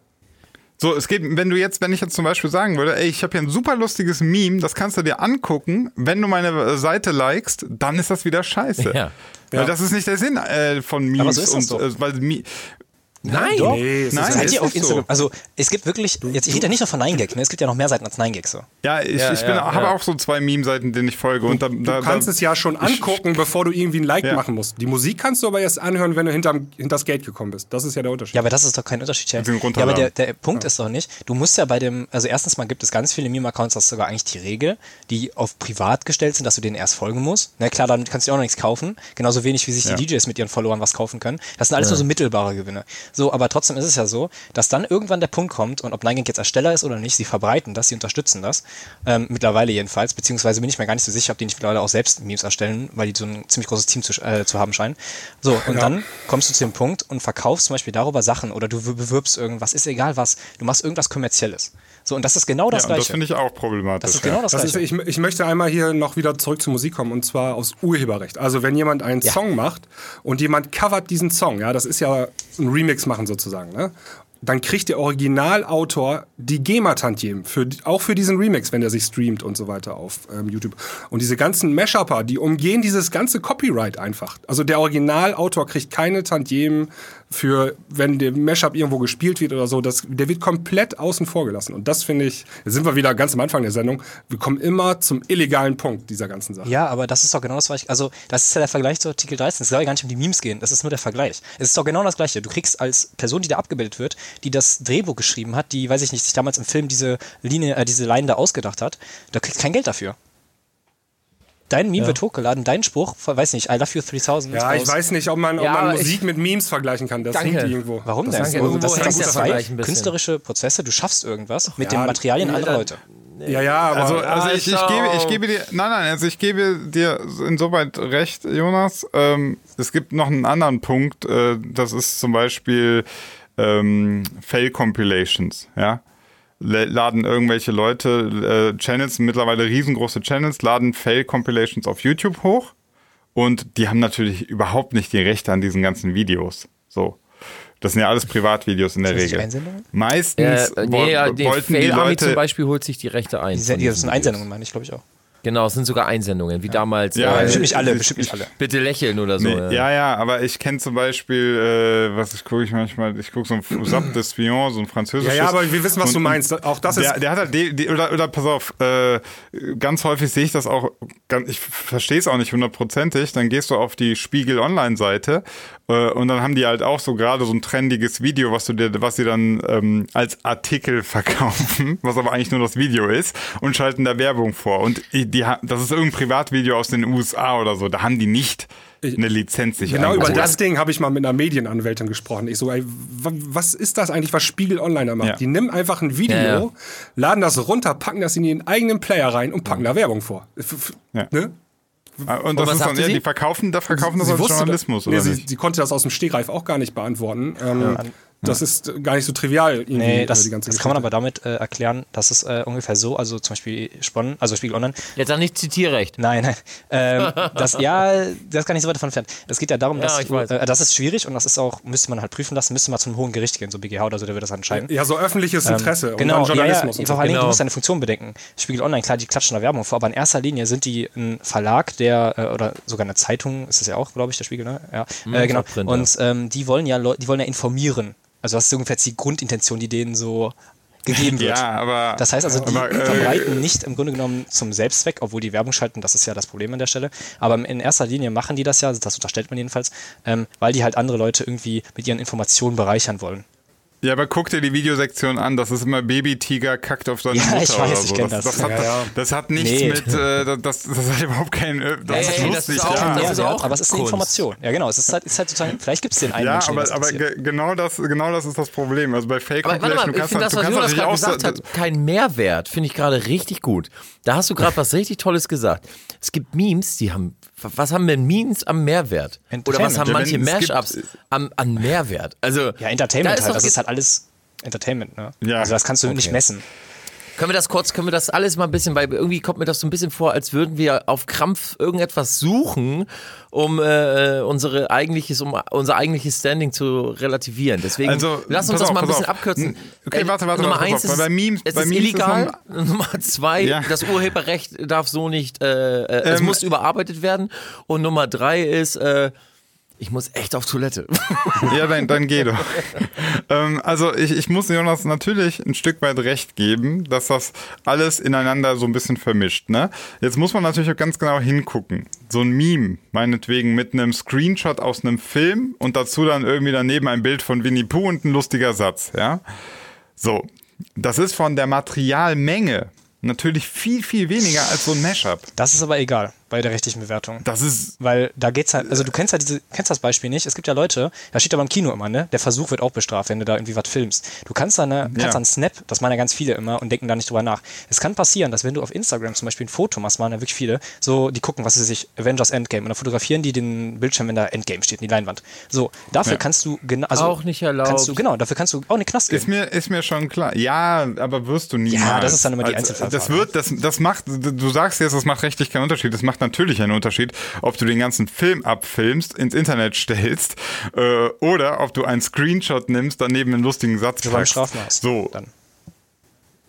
So, es geht, wenn du jetzt, wenn ich jetzt zum Beispiel sagen würde, ey, ich habe hier ein super lustiges Meme, das kannst du dir angucken, wenn du meine Seite likest, dann ist das wieder scheiße. Ja. Weil ja. das ist nicht der Sinn äh, von Memes. Aber so ist das und, äh, weil Nein, Doch. nee, nein, seid ihr auf Instagram? So. Also es gibt wirklich, jetzt ich rede ja nicht nur von 9gag, ne? es gibt ja noch mehr Seiten als 9gag so. Ja, ich, ja, ich bin, ja, habe ja. auch so zwei Meme-Seiten, denen ich folge. Und da, du da, kannst da, es ja schon angucken, ich, bevor du irgendwie ein Like machen musst. Die Musik kannst du aber erst anhören, wenn du hinterm, hinter das Gate gekommen bist. Das ist ja der Unterschied. Ja, aber das ist doch kein Unterschied. Ja, ja aber der, der Punkt ist doch nicht, du musst ja bei dem, also erstens mal gibt es ganz viele Meme-Accounts, das ist sogar eigentlich die Regel, die auf privat gestellt sind, dass du denen erst folgen musst. Na klar, damit kannst du auch noch nichts kaufen. Genauso wenig, wie sich die DJs mit ihren Followern was kaufen können. Das sind alles nur so mittelbare Gewinne. So, aber trotzdem ist es ja so, dass dann irgendwann der Punkt kommt, und ob NineGag jetzt Ersteller ist oder nicht, sie verbreiten das, sie unterstützen das. Ähm, mittlerweile jedenfalls, beziehungsweise bin ich mir gar nicht so sicher, ob die nicht mittlerweile auch selbst Memes erstellen, weil die so ein ziemlich großes Team zu, äh, zu haben scheinen. So, und ja. dann kommst du zu dem Punkt und verkaufst zum Beispiel darüber Sachen oder du bewirbst irgendwas, ist egal was, du machst irgendwas Kommerzielles. So, und das ist genau das ja, Gleiche. Das finde ich auch problematisch. Das ist genau das, das Gleiche. Ist, ich, ich, möchte einmal hier noch wieder zurück zur Musik kommen und zwar aus Urheberrecht. Also, wenn jemand einen ja. Song macht und jemand covert diesen Song, ja, das ist ja ein Remix machen sozusagen, ne? dann kriegt der Originalautor die GEMA-Tantiemen, für, auch für diesen Remix, wenn der sich streamt und so weiter auf ähm, YouTube. Und diese ganzen Mashupper, die umgehen dieses ganze Copyright einfach. Also der Originalautor kriegt keine Tantiemen für, wenn der Mashup irgendwo gespielt wird oder so, das, der wird komplett außen vor gelassen. Und das finde ich, sind wir wieder ganz am Anfang der Sendung, wir kommen immer zum illegalen Punkt dieser ganzen Sache. Ja, aber das ist doch genau das, was ich, also das ist ja der Vergleich zu Artikel 13. Es soll ja gar nicht um die Memes gehen, das ist nur der Vergleich. Es ist doch genau das Gleiche. Du kriegst als Person, die da abgebildet wird, die das Drehbuch geschrieben hat, die, weiß ich nicht, sich damals im Film diese Linie, äh, diese Line da ausgedacht hat, da kriegst kein Geld dafür. Dein Meme ja. wird hochgeladen, dein Spruch, weiß nicht, I love you 3000. Ja, ich weiß nicht, ob man, ob ja, man Musik mit Memes vergleichen kann. Das danke. irgendwo. Warum das denn? Also, das sind ja zwei künstlerische Prozesse. Du schaffst irgendwas mit ja, den Materialien nee, anderer Leute. Ja, ja, aber also, also ich, ich, gebe, ich gebe dir, nein, nein, also ich gebe dir insoweit recht, Jonas. Ähm, es gibt noch einen anderen Punkt. Äh, das ist zum Beispiel ähm, Fail Compilations, ja laden irgendwelche Leute, äh, Channels, mittlerweile riesengroße Channels, laden Fail-Compilations auf YouTube hoch und die haben natürlich überhaupt nicht die Rechte an diesen ganzen Videos. So. Das sind ja alles Privatvideos in der Regel. Einsendungen? Meistens äh, nee, ja, wollten die Leute zum Beispiel holt sich die Rechte ein. Die, das sind Einsendungen, meine ich, glaube ich auch. Genau, es sind sogar Einsendungen, wie ja. damals. Ja, äh, bestimmt nicht alle, bestimmt nicht alle. Bitte lächeln oder so. Nee, ja, ja, aber ich kenne zum Beispiel, äh, was ich gucke ich manchmal, ich gucke so ein Sap d'Espion, so ein französisches. Ja, ja, aber wir wissen, was und, du meinst. Auch das der, ist. Der hat halt, die, die, oder, oder pass auf, äh, ganz häufig sehe ich das auch, ganz, ich verstehe es auch nicht hundertprozentig, dann gehst du auf die Spiegel Online-Seite äh, und dann haben die halt auch so gerade so ein trendiges Video, was du dir, was sie dann ähm, als Artikel [LAUGHS] verkaufen, was aber eigentlich nur das Video ist und schalten da Werbung vor. Und die, das ist irgendein Privatvideo aus den USA oder so, da haben die nicht eine Lizenz sich Genau, über das Ding habe ich mal mit einer Medienanwältin gesprochen. Ich so, ey, was ist das eigentlich, was Spiegel Online da macht? Ja. Die nehmen einfach ein Video, ja, ja. laden das runter, packen das in ihren eigenen Player rein und packen da Werbung vor. Ja. Ne? Ah, und das und ist dann, ja, die verkaufen, da verkaufen das als Journalismus, nee, oder sie, sie, konnte das aus dem Stegreif auch gar nicht beantworten. Ähm, das ja. ist gar nicht so trivial. Irgendwie, nee, das, das kann man aber damit äh, erklären, dass es äh, ungefähr so, also zum Beispiel Spon, also Spiegel Online. Jetzt auch nicht Zitierrecht. Nein, nein. Ähm, [LAUGHS] das, ja, das ist gar nicht so weit davon entfernt. Es geht ja darum, dass ja, äh, das ist schwierig und das ist auch, müsste man halt prüfen lassen, müsste man zum hohen Gericht gehen, so BGH oder so, der wird das entscheiden. Ja, so öffentliches ähm, Interesse ähm, genau, und Journalismus. Ja, ja, vor allem, genau. du musst deine Funktion bedenken. Spiegel Online, klar, die klatschen da Werbung vor, aber in erster Linie sind die ein Verlag, der, äh, oder sogar eine Zeitung, ist das ja auch, glaube ich, der Spiegel, ne? Ja, mhm, äh, genau. Und ähm, die wollen ja, die wollen ja informieren. Also das ist ungefähr die Grundintention, die denen so gegeben [LAUGHS] wird. Ja, aber, das heißt also, die aber, äh, verbreiten nicht im Grunde genommen zum Selbstzweck, obwohl die Werbung schalten, das ist ja das Problem an der Stelle. Aber in erster Linie machen die das ja, das unterstellt man jedenfalls, ähm, weil die halt andere Leute irgendwie mit ihren Informationen bereichern wollen. Ja, aber guck dir die Videosektion an, das ist immer Baby-Tiger kackt auf seine ja, Mutter ich weiß, oder so. Ich das, das. Das, hat, ja, ja. das hat nichts nee. mit, äh, das, das hat überhaupt keinen, das hey, ist lustig. Das ist auch, ja. das ist auch aber es ist eine Information. Ja, genau, es ist halt, ist halt sozusagen, vielleicht gibt es den einen Ja, Menschen, aber, aber genau, das, genau das ist das Problem. Also bei Fake aber, warte mal, du kannst, ich das, was Jonas gerade gesagt hat, kein Mehrwert, finde ich gerade richtig gut. Da hast du gerade was richtig Tolles gesagt. Es gibt Memes, die haben was haben denn Memes am Mehrwert? Oder was haben manche Mashups am, an Mehrwert? Also, ja, Entertainment da halt, das ist halt alles Entertainment, ne? Ja. Also das kannst du okay. nicht messen. Können wir das kurz, können wir das alles mal ein bisschen, weil irgendwie kommt mir das so ein bisschen vor, als würden wir auf Krampf irgendetwas suchen, um äh, unsere eigentliches, um unser eigentliches Standing zu relativieren. Deswegen also, lass uns das auf, mal ein bisschen auf. abkürzen. Okay, äh, warte, warte, Nummer warte, eins ist, bei Memes, es bei ist Memes illegal. Ist [LAUGHS] Nummer zwei, ja. das Urheberrecht darf so nicht, äh, äh, es ähm, muss überarbeitet werden. Und Nummer drei ist, äh, ich muss echt auf Toilette. [LAUGHS] ja, dann, dann geh doch. ähm, also ich, ich muss Jonas natürlich ein Stück weit recht geben, dass das alles ineinander so ein bisschen vermischt. Ne? Jetzt muss man natürlich auch ganz genau hingucken. So ein Meme, meinetwegen mit einem Screenshot aus einem Film und dazu dann irgendwie daneben ein Bild von Winnie Pooh und ein lustiger Satz. Ja, so. Das ist von der Materialmenge natürlich viel, viel weniger als so ein Mashup. Das ist aber egal bei der rechtlichen Bewertung. Das ist. Weil da geht's halt, also du kennst ja diese, kennst das Beispiel nicht. Es gibt ja Leute, da steht aber im Kino immer, ne? Der Versuch wird auch bestraft, wenn du da irgendwie was filmst. Du kannst da eine, kannst ja. einen Snap, das meinen ja ganz viele immer und denken da nicht drüber nach. Es kann passieren, dass wenn du auf Instagram zum Beispiel ein Foto machst, machen ja wirklich viele, so, die gucken, was sie sich, Avengers Endgame, und dann fotografieren die den Bildschirm, wenn da Endgame steht, in die Leinwand. So, dafür ja. kannst du genau, also. Auch nicht erlaubt. Kannst du, genau, dafür kannst du auch in den Knast gehen. Ist mir, ist mir schon klar. Ja, aber wirst du nie. Ja, das ist dann immer die Einzelfallfrage. Das wird, das, das macht, du sagst jetzt, das macht rechtlich keinen Unterschied. Das macht natürlich einen Unterschied ob du den ganzen Film abfilmst, ins Internet stellst äh, oder ob du einen Screenshot nimmst, daneben einen lustigen Satz packst. So. Dann.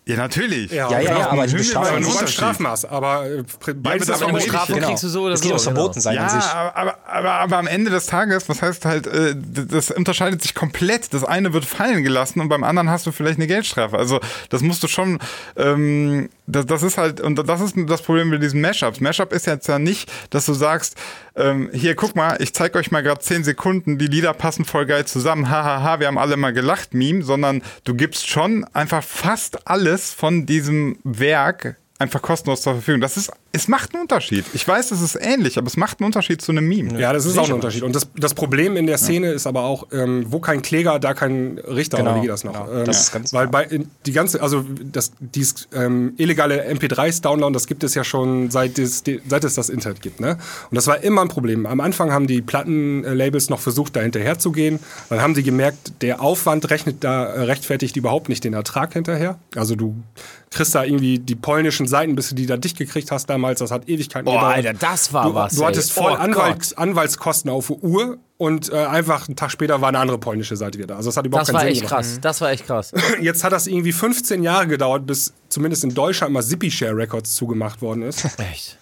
Ja, natürlich. Ja, ja, ja, ja aber die Bestrafung nur beim Strafmaß. Aber äh, beides ja, aber ist Bestrafung genau. kriegst du so oder so. Das verboten sein ja, an sich. Aber, aber, aber, aber, am Ende des Tages, was heißt halt, äh, das unterscheidet sich komplett. Das eine wird fallen gelassen und beim anderen hast du vielleicht eine Geldstrafe. Also das musst du schon, ähm, das, das ist halt, und das ist das Problem mit diesen Mashups. Mashup ist jetzt ja nicht, dass du sagst, ähm, hier, guck mal, ich zeig euch mal gerade 10 Sekunden, die Lieder passen voll geil zusammen, hahaha, ha, ha, wir haben alle mal gelacht, Meme, sondern du gibst schon einfach fast alles von diesem Werk einfach kostenlos zur Verfügung. Das ist es macht einen Unterschied. Ich weiß, es ist ähnlich, aber es macht einen Unterschied zu einem Meme. Ja, das ist auch ein Unterschied. Und das, das Problem in der Szene ja. ist aber auch, ähm, wo kein Kläger, da kein Richter, genau. oder wie geht das noch? Genau. Ähm, das ist ganz weil bei die ganze, also das, dieses ähm, illegale MP3s downloaden, das gibt es ja schon seit es, seit es das Internet gibt. Ne? Und das war immer ein Problem. Am Anfang haben die Plattenlabels noch versucht, da hinterher zu gehen. Dann haben sie gemerkt, der Aufwand rechnet da äh, rechtfertigt überhaupt nicht den Ertrag hinterher. Also du kriegst da irgendwie die polnischen Seiten, bis du die da dicht gekriegt hast damals das hat Ewigkeiten Boah, gedauert. Alter, das war du, was. Du hattest voll oh Anwalts, Anwaltskosten auf der Uhr und äh, einfach einen Tag später war eine andere polnische Seite wieder. Also das hat überhaupt das keinen Sinn gemacht. Krass. Das war echt krass. [CLEARS THROAT] Jetzt hat das irgendwie 15 Jahre gedauert, bis zumindest in Deutschland mal Zippy Share Records zugemacht worden ist. Echt?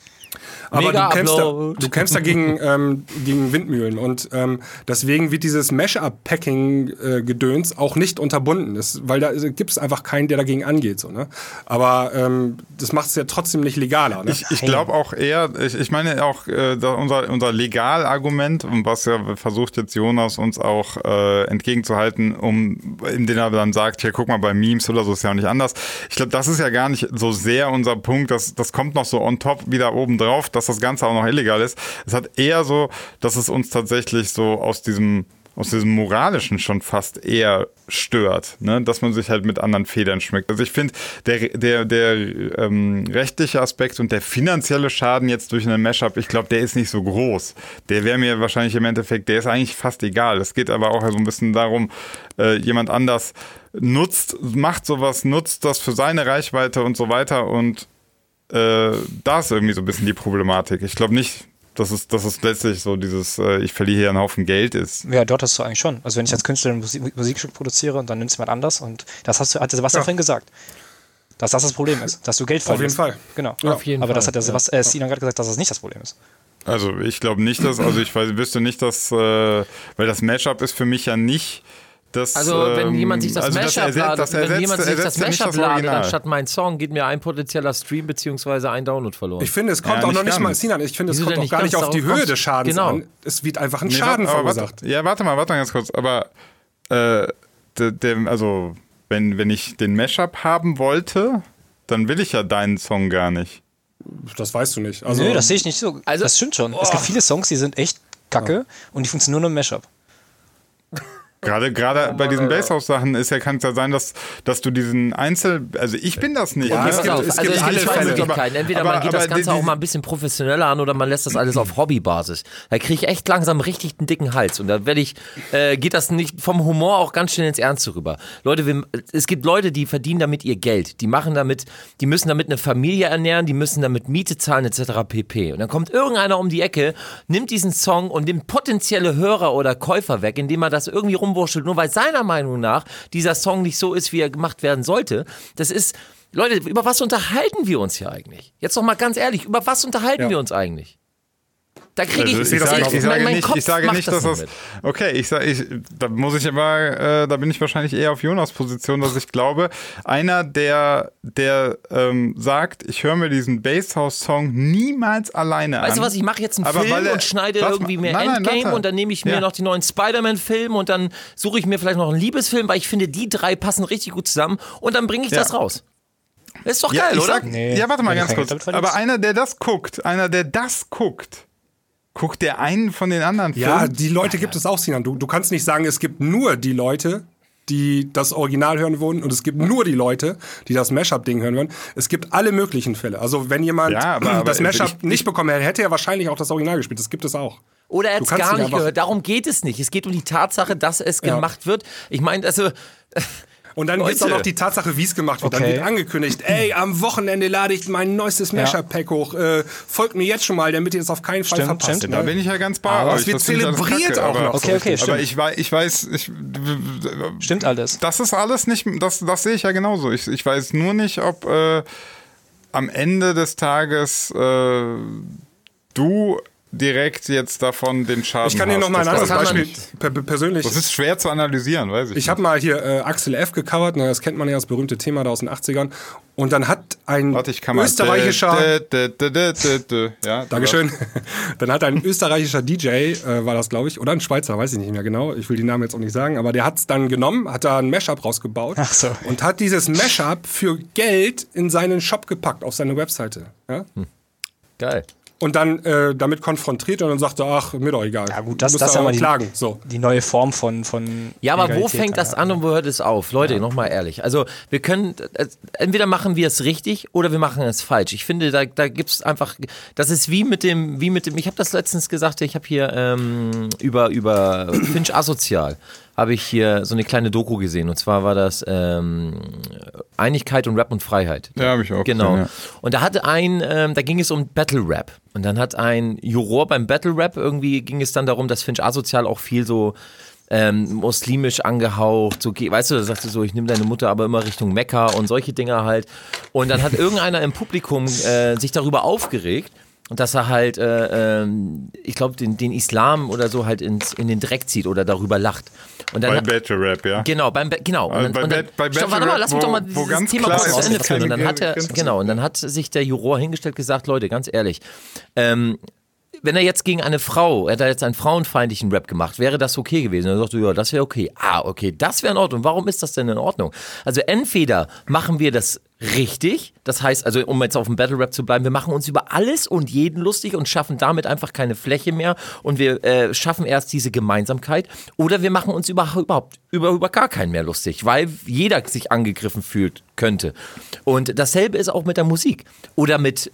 Aber Mega du kämpfst, da, du kämpfst dagegen [LAUGHS] ähm, gegen Windmühlen und ähm, deswegen wird dieses Mash-up-Packing-Gedöns auch nicht unterbunden, das, weil da gibt es einfach keinen, der dagegen angeht. So, ne? Aber ähm, das macht es ja trotzdem nicht legaler. Ne? Ich, ich glaube auch eher, ich, ich meine auch äh, unser, unser Legalargument, und was ja versucht jetzt Jonas uns auch äh, entgegenzuhalten, um indem er dann sagt, hier guck mal bei Memes oder so ist ja auch nicht anders. Ich glaube, das ist ja gar nicht so sehr unser Punkt, das, das kommt noch so on top wieder oben drauf, dass das Ganze auch noch illegal ist. Es hat eher so, dass es uns tatsächlich so aus diesem aus diesem moralischen schon fast eher stört, ne? dass man sich halt mit anderen Federn schmeckt. Also ich finde, der, der, der ähm, rechtliche Aspekt und der finanzielle Schaden jetzt durch einen Mashup, ich glaube, der ist nicht so groß. Der wäre mir wahrscheinlich im Endeffekt, der ist eigentlich fast egal. Es geht aber auch so ein bisschen darum, äh, jemand anders nutzt, macht sowas, nutzt das für seine Reichweite und so weiter und äh, da ist irgendwie so ein bisschen die Problematik. Ich glaube nicht, dass es, dass es letztlich so dieses, äh, ich verliere hier einen Haufen Geld ist. Ja, dort hast du eigentlich schon. Also wenn ich als Künstler ein Musik Musikstück produziere und dann nimmst du jemand anders und das hast du, hat der Sebastian ja. vorhin gesagt. Dass das das Problem ist, dass du Geld verlierst. Auf jeden Fall. Genau. Ja. Auf jeden Aber Fall. das hat der Sebastian äh, Sinan gerade gesagt, dass das nicht das Problem ist. Also ich glaube nicht, dass, also ich weiß, wüsste nicht, dass, äh, weil das Matchup ist für mich ja nicht das, also wenn ähm, jemand sich das also Mashup ladet, wenn jemand sich das Mashup ladet, anstatt mein Song, geht mir ein potenzieller Stream bzw. ein Download verloren. Ich finde, es kommt ja, auch noch nicht mal, Sinan, ich finde, es kommt auch gar nicht auf die Höhe des Schadens genau. an. Es wird einfach ein nee, Schaden warte, verursacht. Warte, ja, warte mal, warte mal ganz kurz. Aber äh, der, der, also wenn, wenn ich den Mashup haben wollte, dann will ich ja deinen Song gar nicht. Das weißt du nicht. Also, Nö, das sehe ich nicht so. Also, das stimmt schon. Oh. Es gibt viele Songs, die sind echt kacke ja. und die funktionieren nur im Mashup. Gerade, gerade bei diesen Basshouse-Sachen ist ja, kann es ja sein, dass, dass du diesen Einzel, also ich bin das nicht. Ja, ne? es gibt, es also gibt es gibt zwei Möglichkeiten. Entweder aber, man geht das Ganze die, auch mal ein bisschen professioneller an oder man lässt das alles auf Hobbybasis. Da kriege ich echt langsam richtig einen dicken Hals und da werde ich, äh, geht das nicht vom Humor auch ganz schnell ins Ernste rüber. Leute, wir, es gibt Leute, die verdienen damit ihr Geld. Die machen damit, die müssen damit eine Familie ernähren, die müssen damit Miete zahlen etc. pp. Und dann kommt irgendeiner um die Ecke, nimmt diesen Song und nimmt potenzielle Hörer oder Käufer weg, indem er das irgendwie rum rumwurschtelt, nur weil seiner Meinung nach dieser Song nicht so ist, wie er gemacht werden sollte. Das ist, Leute, über was unterhalten wir uns hier eigentlich? Jetzt noch mal ganz ehrlich, über was unterhalten ja. wir uns eigentlich? Da kriege ich, also, ich, sage, ich, sage mein, nicht, ich sage nicht, dass das. Mit. Okay, ich sage, ich, da muss ich aber, äh, da bin ich wahrscheinlich eher auf Jonas Position, dass ich glaube, einer, der, der ähm, sagt, ich höre mir diesen Basshouse-Song niemals alleine weißt an. Weißt du was, ich mache jetzt einen aber Film er, und schneide irgendwie mehr nein, nein, Endgame und dann nehme ich mir ja. noch die neuen Spider-Man-Filme und dann suche ich mir vielleicht noch einen Liebesfilm, weil ich finde, die drei passen richtig gut zusammen und dann bringe ich ja. das raus. ist doch geil, ja, oder? Sag, nee, ja, warte mal ganz kurz. Aber einer, der das guckt, einer, der das guckt, Guckt der einen von den anderen Filmen? Ja, die Leute gibt es auch, Sinan. Du, du kannst nicht sagen, es gibt nur die Leute, die das Original hören wollen und es gibt nur die Leute, die das Mashup-Ding hören wollen. Es gibt alle möglichen Fälle. Also wenn jemand ja, aber, [CLEARS THROAT] aber das Mashup nicht bekommen hätte, hätte er wahrscheinlich auch das Original gespielt. Das gibt es auch. Oder er hat es gar nicht gehört. Darum geht es nicht. Es geht um die Tatsache, dass es ja. gemacht wird. Ich meine, also [LAUGHS] und dann gibt es auch noch die Tatsache, wie es gemacht wird. Okay. Dann wird angekündigt, ey, am Wochenende lade ich mein neuestes Mashup-Pack hoch. Äh, folgt mir jetzt schon mal, damit ihr es auf keinen Fall stimmt, verpasst. Stimmt. Ne? Da bin ich ja ganz aber euch. Es wird zelebriert auch noch. Okay, okay, stimmt. Aber ich weiß, ich weiß ich, stimmt alles. Das ist alles nicht, das, das sehe ich ja genauso. Ich, ich weiß nur nicht, ob äh, am Ende des Tages äh, du direkt jetzt davon den Schaden Ich kann dir noch mal ein anderes Beispiel persönlich. Das ist schwer zu analysieren, weiß ich. Ich habe mal hier äh, Axel F. gecovert, ne, das kennt man ja, das berühmte Thema da aus den 80ern. Und dann hat ein Warte, österreichischer. Ja, Dankeschön. dann hat ein österreichischer DJ, äh, war das glaube ich, oder ein Schweizer, weiß ich nicht mehr genau. Ich will die Namen jetzt auch nicht sagen, aber der hat es dann genommen, hat da ein Mashup rausgebaut Ach so. und hat dieses Mashup für Geld in seinen Shop gepackt, auf seine Webseite. Ja? Hm. Geil und dann äh, damit konfrontiert und dann sagte, ach, mir doch egal. Ja gut, das, das ist ja mal klagen. Die, so. die neue Form von von Ja, aber wo fängt das an und wo hört es auf? Leute, ja. nochmal ehrlich. Also wir können, äh, entweder machen wir es richtig oder wir machen es falsch. Ich finde, da, da gibt es einfach, das ist wie mit dem, wie mit dem, ich habe das letztens gesagt, ich habe hier ähm, über, über Finch Asozial habe ich hier so eine kleine Doku gesehen. Und zwar war das ähm, Einigkeit und Rap und Freiheit. Ja, habe ich auch. Genau. Gesehen, ja. Und da hatte ein, ähm, da ging es um Battle Rap. Und dann hat ein Juror beim Battle Rap irgendwie ging es dann darum, dass Finch asozial auch viel so ähm, muslimisch angehaucht, so, weißt du, da sagte so, ich nehme deine Mutter aber immer Richtung Mekka und solche Dinger halt. Und dann hat [LAUGHS] irgendeiner im Publikum äh, sich darüber aufgeregt und dass er halt, äh, äh, ich glaube, den, den, Islam oder so halt ins, in den Dreck zieht oder darüber lacht. Und dann, bei Battle Rap, ja. Genau, beim genau. Also und dann, bei, und dann, stopp, warte mal, lass mich doch mal dieses Thema kurz zu Ende führen. Und dann hat er, genau, und dann hat sich der Juror hingestellt gesagt, Leute, ganz ehrlich, ähm, wenn er jetzt gegen eine Frau, er hat jetzt einen frauenfeindlichen Rap gemacht, wäre das okay gewesen? Er sagte, ja, das wäre okay. Ah, okay, das wäre in Ordnung. Warum ist das denn in Ordnung? Also entweder machen wir das richtig. Das heißt, also um jetzt auf dem Battle Rap zu bleiben, wir machen uns über alles und jeden lustig und schaffen damit einfach keine Fläche mehr und wir äh, schaffen erst diese Gemeinsamkeit. Oder wir machen uns über, überhaupt über, über gar keinen mehr lustig, weil jeder sich angegriffen fühlt könnte. Und dasselbe ist auch mit der Musik oder mit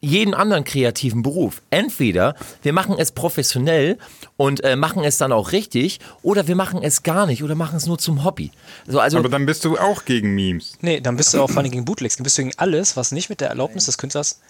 jedem anderen kreativen Beruf. Entweder wir machen es professionell und äh, machen es dann auch richtig oder wir machen es gar nicht oder machen es nur zum Hobby. So, also, Aber dann bist du auch gegen Memes. Nee, dann bist du auch vor allem gegen Bootlegs. Dann bist du gegen alles, was nicht mit der Erlaubnis des Künstlers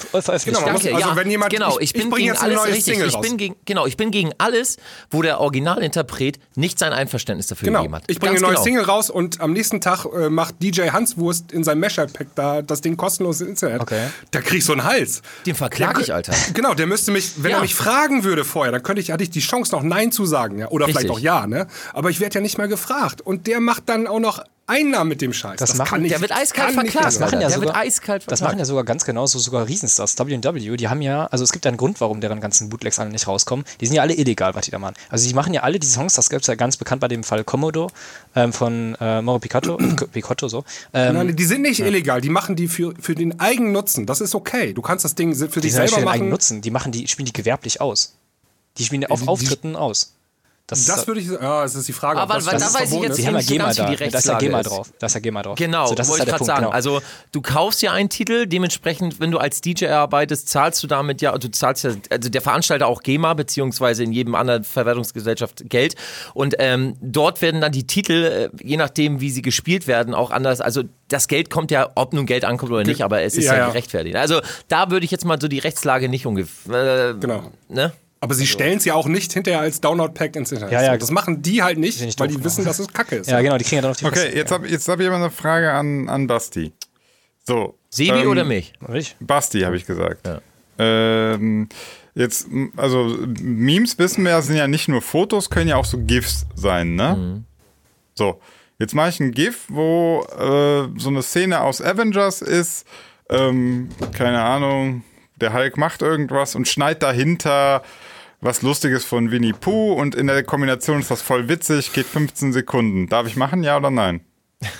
veröffentlicht. Genau, Danke, also ja, wenn jemand, genau, ich, ich bin gegen alles richtig. Ich bin gegen, genau, ich bin gegen alles, wo der Originalinterpret nicht sein Einverständnis dafür genau. gegeben hat. Ich bringe eine neue genau. Single raus und am nächsten Tag äh, macht DJ Hanswurst in seinem Mashup-Pack da das Ding kostenlos ins Internet. Okay. Da krieg ich so einen Hals. Den verklage ich, Alter. [LAUGHS] Genau, der müsste mich, wenn ja. er mich fragen würde vorher, dann könnte ich, hatte ich die Chance noch Nein zu sagen, ja. Oder Richtig. vielleicht auch Ja, ne? Aber ich werde ja nicht mehr gefragt. Und der macht dann auch noch Einnahmen mit dem Scheiß. Das, das machen, kann nicht, der wird eiskalt verklagt. Das machen ja sogar, eiskalt verklagt. Das machen ja sogar ganz genauso sogar Riesenstars. W&W, die haben ja, also es gibt ja einen Grund, warum deren ganzen Bootlegs alle nicht rauskommen. Die sind ja alle illegal, was die da machen. Also die machen ja alle diese Songs, das gibt es ja ganz bekannt bei dem Fall Komodo ähm, von äh, Moro Picotto, [CLEARS THROAT] Picotto so. Ähm, Nein, die sind nicht ja. illegal, die machen die für, für den eigenen Nutzen. Das ist okay. Du kannst das Ding für die dich selber machen. Die eigenen Nutzen, die machen die, spielen die gewerblich aus. Die spielen auf die, Auftritten aus. Das, das würde ich sagen, ja, das ist die Frage. Aber was, da weiß ich jetzt nicht so ganz, da. wie die Da ist drauf. Da ist GEMA drauf. Genau, so, das wollte ich gerade sagen. Genau. Also du kaufst ja einen Titel, dementsprechend, wenn du als DJ arbeitest, zahlst du damit ja, du zahlst ja, also der Veranstalter auch GEMA, beziehungsweise in jedem anderen Verwertungsgesellschaft Geld. Und ähm, dort werden dann die Titel, äh, je nachdem, wie sie gespielt werden, auch anders. Also das Geld kommt ja, ob nun Geld ankommt oder nicht, aber es ist ja, ja, ja. gerechtfertigt. Also da würde ich jetzt mal so die Rechtslage nicht ungefähr. Äh, genau. Ne? Aber sie stellen es ja auch nicht hinterher als Download-Pack ins Internet. Ja, ja. Das machen die halt nicht, weil doof, die genau. wissen, dass es Kacke ist. Ja, genau, die kriegen ja dann noch die Okay, jetzt habe hab ich aber eine Frage an, an Basti. So. Sebi ähm, oder mich? Ich? Basti, habe ich gesagt. Ja. Ähm, jetzt, also Memes wissen wir ja, sind ja nicht nur Fotos, können ja auch so GIFs sein, ne? Mhm. So, jetzt mache ich ein GIF, wo äh, so eine Szene aus Avengers ist, ähm, keine Ahnung, der Hulk macht irgendwas und schneit dahinter was Lustiges von Winnie Pooh und in der Kombination ist das voll witzig, geht 15 Sekunden. Darf ich machen, ja oder nein? [LAUGHS]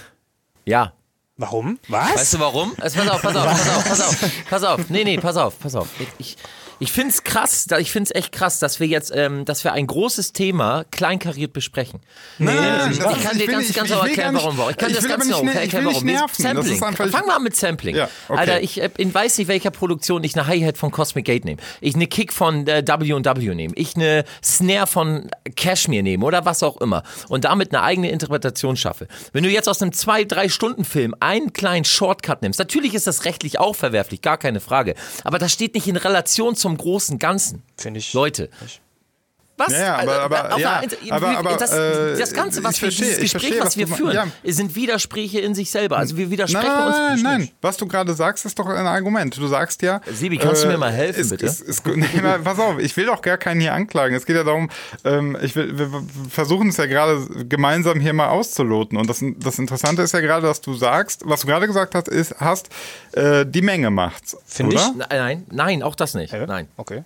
Ja. Warum? Was? Weißt du warum? Also pass auf, pass auf, pass auf, pass auf, pass auf. Nee, nee, pass auf, pass auf. Ich, ich finde es krass, ich finde es echt krass, dass wir jetzt, ähm, dass wir ein großes Thema kleinkariert besprechen. Nee, nee ich, ich kann dir ganz, ganz genau erklären, warum. Ich kann dir das ganz genau erklären, warum. Sampling. Fangen wir an mit Sampling. Ja, okay. Alter, ich, äh, ich weiß nicht, welcher Produktion ich eine Hi-Hat von Cosmic Gate nehme. Ich eine Kick von äh, W&W nehme. Ich eine Snare von Cashmere nehme oder was auch immer. Und damit eine eigene Interpretation schaffe. Wenn du jetzt aus einem zwei, drei Stunden Film einen kleinen Shortcut nimmst, natürlich ist das rechtlich auch verwerflich, gar keine Frage. Aber das steht nicht in Relation zu zum großen Ganzen. Finde ich. Leute. Ich. Was? Ja, aber, aber, ja, aber, aber das, äh, das Ganze, was wir, dieses Gespräch, verstehe, was, was wir führen, ja. sind Widersprüche in sich selber. Also wir widersprechen nein, uns. Nein, nein, nein. Was du gerade sagst, ist doch ein Argument. Du sagst ja. Sibi, kannst äh, du mir mal helfen, ist, bitte? Ist, ist, [LAUGHS] nee, pass auf, ich will doch gar keinen hier anklagen. Es geht ja darum, ähm, ich will, wir versuchen es ja gerade gemeinsam hier mal auszuloten. Und das, das Interessante ist ja gerade, dass du sagst, was du gerade gesagt hast, ist, hast, äh, die Menge macht's. Finde ich? Nein, nein, auch das nicht. Nein. Okay.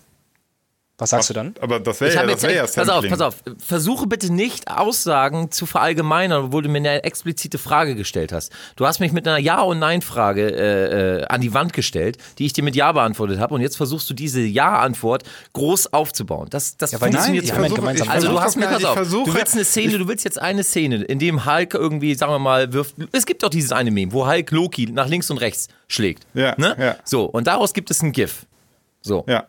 Was sagst Ach, du dann? Aber das wäre ja, das wär ja Pass auf, pass auf. Versuche bitte nicht Aussagen zu verallgemeinern, obwohl du mir eine explizite Frage gestellt hast. Du hast mich mit einer Ja- und Nein-Frage äh, äh, an die Wand gestellt, die ich dir mit Ja beantwortet habe. Und jetzt versuchst du diese Ja-Antwort groß aufzubauen. Das, das ja, funktioniert nein, versuche, gemeinsam. Also du hast mir, pass auf, du willst eine Szene, du willst jetzt eine Szene, in dem Hulk irgendwie, sagen wir mal, wirft. Es gibt doch dieses eine Meme, wo Hulk Loki nach links und rechts schlägt. Ja, ne? ja. So, und daraus gibt es ein GIF. So. Ja.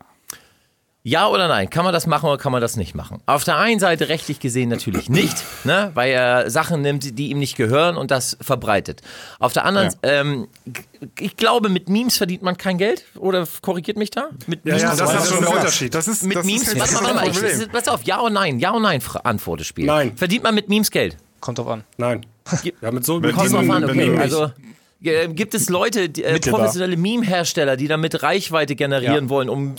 Ja oder nein? Kann man das machen oder kann man das nicht machen? Auf der einen Seite rechtlich gesehen natürlich [CLEARS THROAT] nicht, ne? weil er Sachen nimmt, die ihm nicht gehören und das verbreitet. Auf der anderen, ja. ähm, ich glaube, mit Memes verdient man kein Geld oder korrigiert mich da? Mit ja, Memes ja, das, das ist schon der Unterschied. Das ist, mit das Memes, ist warte mal, warte mal, ich, pass auf, ja und nein, ja und nein Antwortespiel. Nein. Verdient man mit Memes Geld? Kommt drauf an. Nein. Ja, mit so mit Kommt drauf an, okay. Also, gibt es Leute, die, äh, professionelle Meme-Hersteller, die damit Reichweite generieren ja. wollen, um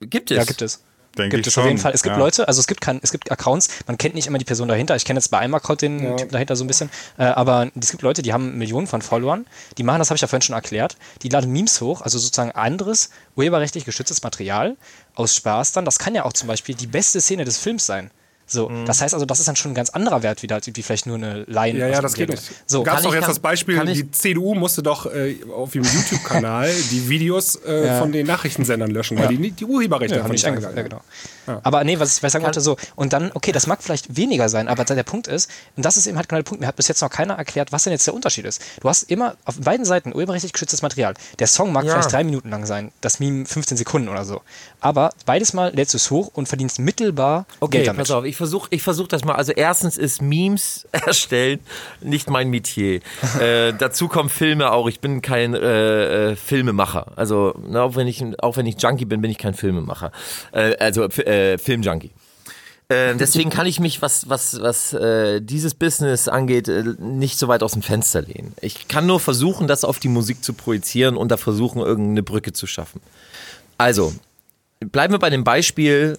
Gibt es? Ja, gibt es. Denke gibt es schon. auf jeden Fall. Es gibt ja. Leute, also es gibt, kein, es gibt Accounts, man kennt nicht immer die Person dahinter. Ich kenne jetzt bei einem Account den ja. Typen dahinter so ein bisschen. Äh, aber es gibt Leute, die haben Millionen von Followern, die machen, das habe ich ja vorhin schon erklärt, die laden Memes hoch, also sozusagen anderes, urheberrechtlich geschütztes Material aus Spaß dann. Das kann ja auch zum Beispiel die beste Szene des Films sein. So, mhm. das heißt also, das ist dann schon ein ganz anderer Wert wieder, als wie vielleicht nur eine Laien. Ja, ja, das geht nicht. So, Gab es doch jetzt kann, das Beispiel, die CDU musste doch äh, auf ihrem [LAUGHS] YouTube-Kanal die Videos äh, ja. von den Nachrichtensendern löschen, weil die, die Urheberrechte ja, haben nicht eingegangen. Ja, genau. Ja. Aber nee, was ich, was ich sagen wollte, so, und dann, okay, das mag vielleicht weniger sein, aber der Punkt ist, und das ist eben halt genau der Punkt, mir hat bis jetzt noch keiner erklärt, was denn jetzt der Unterschied ist. Du hast immer auf beiden Seiten urheberrechtlich geschütztes Material. Der Song mag vielleicht drei Minuten lang sein, das Meme 15 Sekunden oder so. Aber beides Mal lädst du es hoch und verdienst mittelbar okay, Geld damit. pass auf, ich versuche ich versuch das mal. Also erstens ist Memes [LAUGHS] erstellen nicht mein Metier. äh, dazu kommen Filme auch. Ich bin kein äh, äh Filmemacher. Also na, auch, wenn ich, auch wenn ich Junkie bin, bin ich kein Filmemacher. Äh, also äh, Filmjunkie. Äh, deswegen kann ich mich, was, was, was äh, dieses Business angeht, nicht so weit aus dem Fenster lehnen. Ich kann nur versuchen, das auf die Musik zu projizieren und da versuchen, irgendeine Brücke zu schaffen. Also, bleiben wir bei dem Beispiel,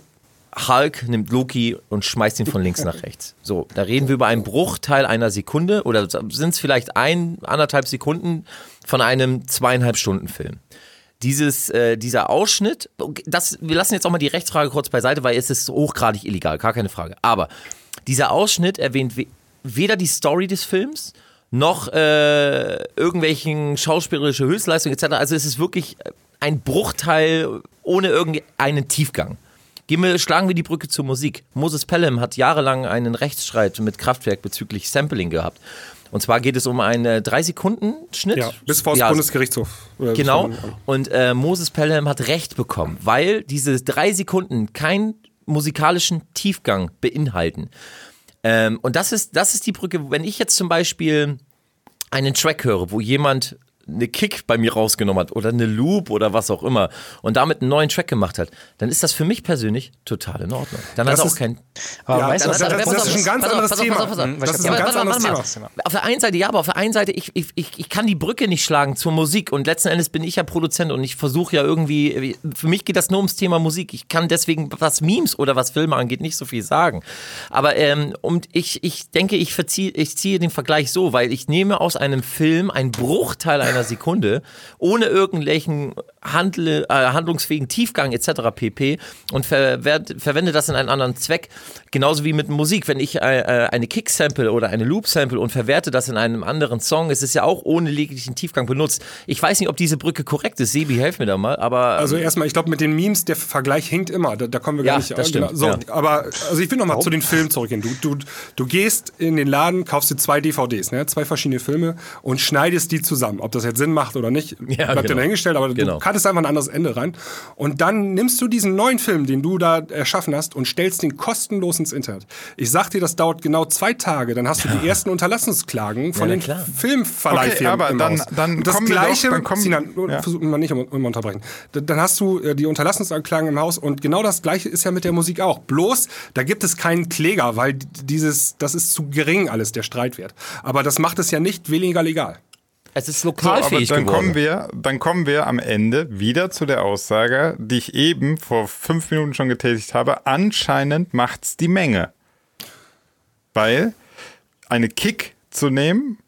Hulk nimmt Loki und schmeißt ihn von links nach [LAUGHS] rechts. So, da reden wir über einen Bruchteil einer Sekunde oder sind es vielleicht ein, anderthalb Sekunden von einem zweieinhalb Stunden Film. Dieses, äh, dieser Ausschnitt, das, wir lassen jetzt auch mal die Rechtsfrage kurz beiseite, weil es ist hochgradig illegal, gar keine Frage. Aber dieser Ausschnitt erwähnt weder die Story des Films, noch äh, irgendwelchen schauspielerische Höchstleistungen etc. Also es ist wirklich ein Bruchteil ohne irgendeinen Tiefgang. Gehen wir, schlagen wir die Brücke zur Musik. Moses Pelham hat jahrelang einen Rechtsstreit mit Kraftwerk bezüglich Sampling gehabt. Und zwar geht es um einen 3-Sekunden-Schnitt. Ja, bis vor das ja, Bundesgerichtshof. Genau. Und äh, Moses Pelham hat Recht bekommen, weil diese drei Sekunden keinen musikalischen Tiefgang beinhalten. Ähm, und das ist, das ist die Brücke, wenn ich jetzt zum Beispiel einen Track höre, wo jemand eine Kick bei mir rausgenommen hat oder eine Loop oder was auch immer und damit einen neuen Track gemacht hat, dann ist das für mich persönlich total in Ordnung. Dann das hat er auch kein. Aber ja, weißt das, das, das, das ist ein ganz anderes Thema. Das ist ein ganz anderes Thema. Auf der einen Seite, ja, aber auf der einen Seite, ich, ich, ich, ich kann die Brücke nicht schlagen zur Musik und letzten Endes bin ich ja Produzent und ich versuche ja irgendwie, für mich geht das nur ums Thema Musik. Ich kann deswegen, was Memes oder was Filme angeht, nicht so viel sagen. Aber ähm, und ich, ich denke, ich, verziehe, ich ziehe den Vergleich so, weil ich nehme aus einem Film einen Bruchteil einer einer Sekunde, ohne irgendwelchen Handel, äh, handlungsfähigen Tiefgang etc. pp. und ver verwende das in einen anderen Zweck. Genauso wie mit Musik. Wenn ich äh, äh, eine Kick-Sample oder eine Loop-Sample und verwerte das in einem anderen Song, ist es ja auch ohne jeglichen Tiefgang benutzt. Ich weiß nicht, ob diese Brücke korrekt ist. Sebi, helf mir da mal. Aber, also erstmal, ich glaube, mit den Memes, der Vergleich hinkt immer. Da, da kommen wir gar ja, nicht das stimmt, so, ja. Aber also ich will nochmal zu den Filmen zurückgehen. Du, du, du gehst in den Laden, kaufst dir zwei DVDs, ne? zwei verschiedene Filme und schneidest die zusammen. Ob das jetzt Sinn macht oder nicht, ja, bleibt genau. dir dahingestellt, aber genau. du kattest einfach ein anderes Ende rein. Und dann nimmst du diesen neuen Film, den du da erschaffen hast, und stellst den kostenlos ins Internet. Ich sag dir, das dauert genau zwei Tage, dann hast du die ersten Unterlassungsklagen von ja, den Filmverleihfirmen. Okay, aber dann, dann das gleiche, doch, dann Sinan, ja. versuchen wir nicht immer unterbrechen. Dann hast du äh, die Unterlassungsklagen im Haus und genau das gleiche ist ja mit der Musik auch. Bloß, da gibt es keinen Kläger, weil dieses, das ist zu gering alles, der Streitwert. Aber das macht es ja nicht weniger legal. Es ist lokalfähig so, aber dann geworden. Kommen wir, dann kommen wir am Ende wieder zu der Aussage, die ich eben vor fünf Minuten schon getätigt habe. Anscheinend macht es die Menge. Weil eine Kick zu nehmen,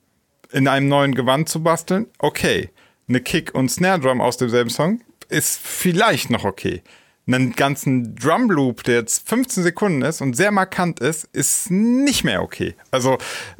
in einem neuen Gewand zu basteln, okay. Eine Kick und Snare Drum aus demselben Song ist vielleicht noch okay. Einen ganzen Drum Loop, der jetzt 15 Sekunden ist und sehr markant ist, ist nicht mehr okay. Also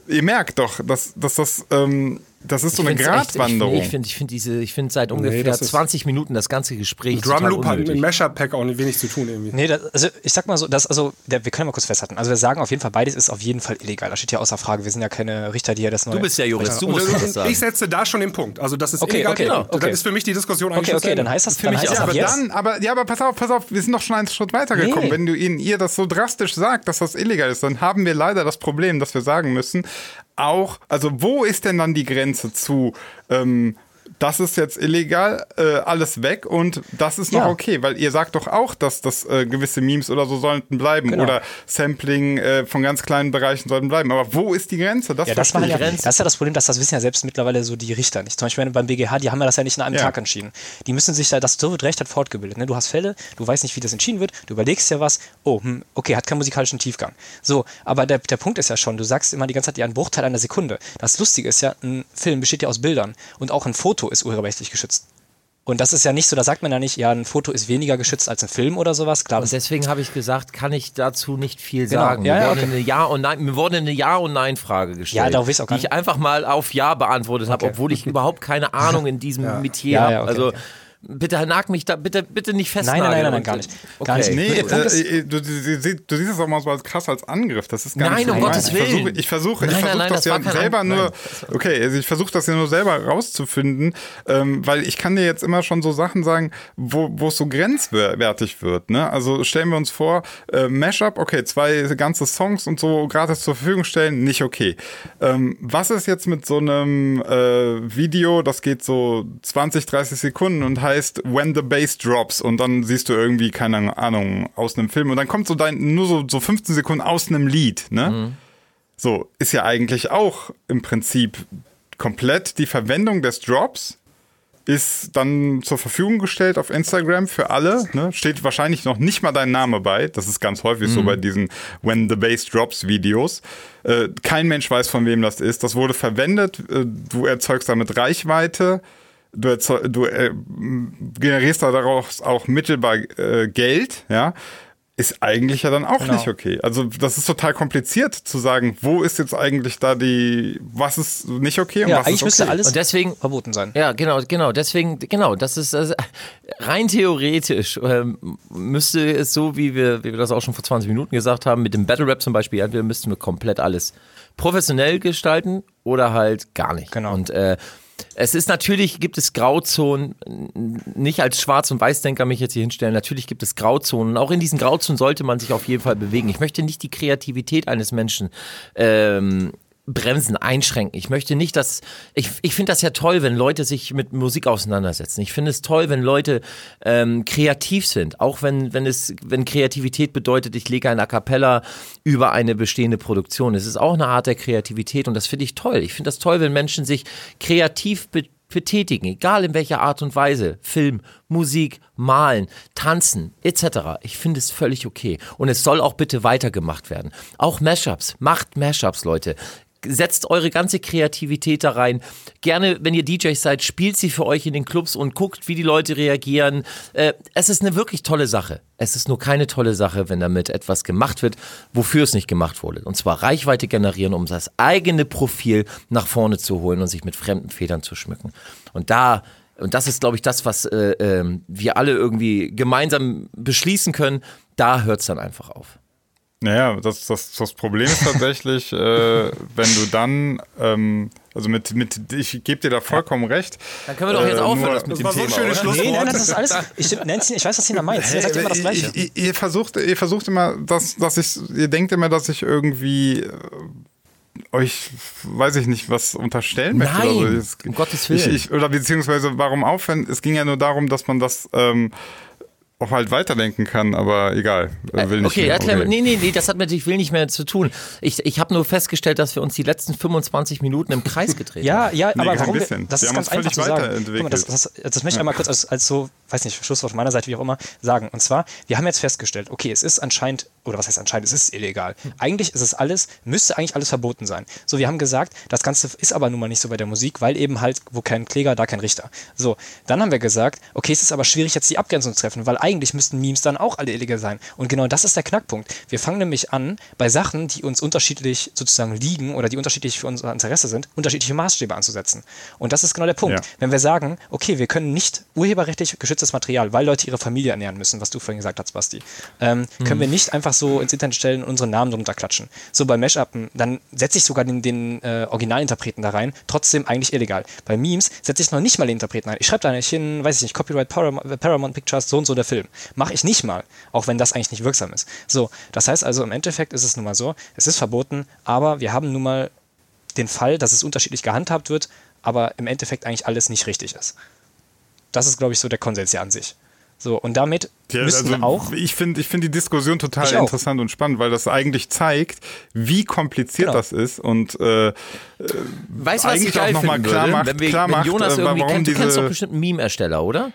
ihr merkt doch, dass, dass das ähm, das ist so eine Gratwanderung. ich finde ich find diese, ich finde seit ungefähr nee, 20 Minuten das ganze Gespräch. Drumloop hat mit Mashup-Pack auch wenig zu tun irgendwie. Nee, das, also ich sag mal so, das, also, der, wir können mal kurz festhalten. Also wir sagen auf jeden Fall, beides ist auf jeden Fall illegal. Das steht ja außer Frage. Wir sind ja keine Richter, die ja das neue. Du bist ja Jurist, du musst das sagen. Ich setze da schon den Punkt. Also das ist okay, illegal. Okay, genau, okay. Das ist für mich die Diskussion eigentlich. Okay, okay, dann heißt das für mich auch. Aber dann, aber ja, aber pass auf, pass auf, wir sind noch schon einen Schritt weitergekommen. Nee. Wenn du ihnen ihr das so drastisch sagt, dass das illegal ist, dann haben wir leider das Problem, dass wir sagen müssen, auch, also wo ist denn dann die Grenze zu, ähm, das ist jetzt illegal, äh, alles weg und das ist noch ja. okay, weil ihr sagt doch auch, dass das äh, gewisse Memes oder so sollten bleiben genau. oder Sampling äh, von ganz kleinen Bereichen sollten bleiben. Aber wo ist die Grenze? Das, ja, das, war ja, Grenze. das ist ja das Problem, dass das wissen ja selbst mittlerweile so die Richter nicht. Zum Beispiel beim BGH, die haben ja das ja nicht in einem ja. Tag entschieden. Die müssen sich da, das so wird Recht hat fortgebildet. Ne? Du hast Fälle, du weißt nicht, wie das entschieden wird, du überlegst ja was, oh, hm, okay, hat keinen musikalischen Tiefgang. So, aber der, der Punkt ist ja schon, du sagst immer die ganze Zeit ja einen Bruchteil einer Sekunde. Das Lustige ist ja, ein Film besteht ja aus Bildern und auch ein Foto ist urheberrechtlich geschützt. Und das ist ja nicht so, da sagt man ja nicht, ja, ein Foto ist weniger geschützt als ein Film oder sowas. Klar, und deswegen habe ich gesagt, kann ich dazu nicht viel genau. sagen. Ja, mir, ja, wurde okay. eine ja und Nein, mir wurde eine Ja- und Nein-Frage gestellt, ja, darauf auch die ich einfach mal auf Ja beantwortet okay. habe, obwohl ich überhaupt keine Ahnung in diesem [LAUGHS] ja. Metier habe. Okay, also Bitte nag mich da, bitte, bitte nicht festnageln. Nein, nein, nein, nein, gar nicht. Gar nicht. Nee, äh, äh, du, du, siehst das auch mal so als krass als Angriff. Das ist gar nein, nicht um Gottes Willen. Ich versuche, ich versuche, ich versuche das, das ja selber nur, okay, also ich versuche das ja nur selber rauszufinden, ähm, weil ich kann dir jetzt immer schon so Sachen sagen, wo, wo es so grenzwertig wird. Ne? Also stellen wir uns vor, äh, Mashup, okay, zwei ganze Songs und so gratis zur Verfügung stellen, nicht okay. Ähm, was ist jetzt mit so einem äh, Video, das geht so 20, 30 Sekunden und heißt, heißt When the Bass Drops und dann siehst du irgendwie, keine Ahnung, aus einem Film und dann kommt so dein, nur so, so 15 Sekunden aus einem Lied, ne? Mhm. So, ist ja eigentlich auch im Prinzip komplett die Verwendung des Drops ist dann zur Verfügung gestellt auf Instagram für alle. Ne? Steht wahrscheinlich noch nicht mal dein Name bei. Das ist ganz häufig mhm. so bei diesen When the Bass Drops Videos. Äh, kein Mensch weiß, von wem das ist. Das wurde verwendet. Äh, du erzeugst damit Reichweite du, du äh, generierst daraus auch mittelbar äh, Geld, ja, ist eigentlich ja dann auch genau. nicht okay. Also das ist total kompliziert zu sagen, wo ist jetzt eigentlich da die, was ist nicht okay und ja, was eigentlich ist okay. müsste alles und deswegen, verboten sein. Ja, genau, genau. Deswegen, genau, das ist also, rein theoretisch ähm, müsste es so, wie wir, wie wir das auch schon vor 20 Minuten gesagt haben, mit dem Battle Rap zum Beispiel, entweder müssten wir komplett alles professionell gestalten oder halt gar nicht. Genau. Und äh, es ist natürlich, gibt es Grauzonen, nicht als Schwarz- und Weißdenker mich jetzt hier hinstellen, natürlich gibt es Grauzonen. Auch in diesen Grauzonen sollte man sich auf jeden Fall bewegen. Ich möchte nicht die Kreativität eines Menschen ähm, bremsen, einschränken. Ich möchte nicht, dass ich, ich finde das ja toll, wenn Leute sich mit Musik auseinandersetzen. Ich finde es toll, wenn Leute ähm, kreativ sind, auch wenn wenn es wenn Kreativität bedeutet, ich lege ein A cappella über eine bestehende Produktion. Es ist auch eine Art der Kreativität und das finde ich toll. Ich finde das toll, wenn Menschen sich kreativ betätigen, egal in welcher Art und Weise. Film, Musik, Malen, Tanzen etc. Ich finde es völlig okay. Und es soll auch bitte weitergemacht werden. Auch Mashups. Macht Mashups, Leute setzt eure ganze Kreativität da rein. Gerne, wenn ihr DJs seid, spielt sie für euch in den Clubs und guckt, wie die Leute reagieren. Äh, es ist eine wirklich tolle Sache. Es ist nur keine tolle Sache, wenn damit etwas gemacht wird, wofür es nicht gemacht wurde. Und zwar Reichweite generieren, um das eigene Profil nach vorne zu holen und sich mit fremden Federn zu schmücken. Und da und das ist, glaube ich, das, was äh, äh, wir alle irgendwie gemeinsam beschließen können. Da hört es dann einfach auf. Naja, das, das, das Problem ist tatsächlich, äh, wenn du dann, ähm, also mit, mit ich gebe dir da vollkommen recht. Dann können wir doch jetzt äh, aufhören, das mit dem Thema. So ein schönes Schlusswort. Nee, nein, das ist alles. Ich, Nancy, ich weiß, was Tina meint. Sie sagt immer das Gleiche. Ihr, ihr, versucht, ihr versucht immer, dass, dass ich, ihr denkt immer, dass ich irgendwie äh, euch, weiß ich nicht, was unterstellen möchte. Nein, oder so. um Gottes Willen. Ich, ich, oder beziehungsweise warum aufhören? Es ging ja nur darum, dass man das ähm, auch halt weiterdenken kann, aber egal. Äh, will nicht okay, mehr. erklär okay. Nee, nee, nee, das hat mit ich will nicht mehr zu tun. Ich, ich habe nur festgestellt, dass wir uns die letzten 25 Minuten im Kreis gedreht ja, haben. Ja, ja, nee, aber warum wir, das wir ist ganz einfach zu sagen. Mal, das, das, das, möchte ich einmal kurz als, als so, weiß nicht, Schlusswort von meiner Seite, wie auch immer, sagen. Und zwar, wir haben jetzt festgestellt, okay, es ist anscheinend, oder was heißt anscheinend, es ist illegal. Hm. Eigentlich ist es alles, müsste eigentlich alles verboten sein. So, wir haben gesagt, das Ganze ist aber nun mal nicht so bei der Musik, weil eben halt, wo kein Kläger, da kein Richter. So, dann haben wir gesagt, okay, es ist aber schwierig, jetzt die Abgrenzung zu treffen, weil eigentlich müssten Memes dann auch alle illegal sein. Und genau das ist der Knackpunkt. Wir fangen nämlich an, bei Sachen, die uns unterschiedlich sozusagen liegen oder die unterschiedlich für unser Interesse sind, unterschiedliche Maßstäbe anzusetzen. Und das ist genau der Punkt. Ja. Wenn wir sagen, okay, wir können nicht urheberrechtlich geschütztes Material, weil Leute ihre Familie ernähren müssen, was du vorhin gesagt hast, Basti, ähm, mhm. können wir nicht einfach so ins Internet stellen und unseren Namen drunter klatschen. So bei Mashupen, dann setze ich sogar den, den äh, Originalinterpreten da rein, trotzdem eigentlich illegal. Bei Memes setze ich noch nicht mal den Interpreten ein. Ich schreibe da nicht hin, weiß ich nicht, Copyright Paramount, Paramount Pictures, so und so der Film. Mache ich nicht nicht mal, auch wenn das eigentlich nicht wirksam ist. So, das heißt also im Endeffekt ist es nun mal so, es ist verboten, aber wir haben nun mal den Fall, dass es unterschiedlich gehandhabt wird, aber im Endeffekt eigentlich alles nicht richtig ist. Das ist, glaube ich, so der Konsens ja an sich. So, und damit Ja, also auch. Ich finde ich find die Diskussion total interessant und spannend, weil das eigentlich zeigt, wie kompliziert genau. das ist und äh, weißt, was eigentlich auch nochmal klar macht, wenn, wir, klar wenn Jonas macht, irgendwie kennt, du kennst doch bestimmt einen Meme-Ersteller, oder?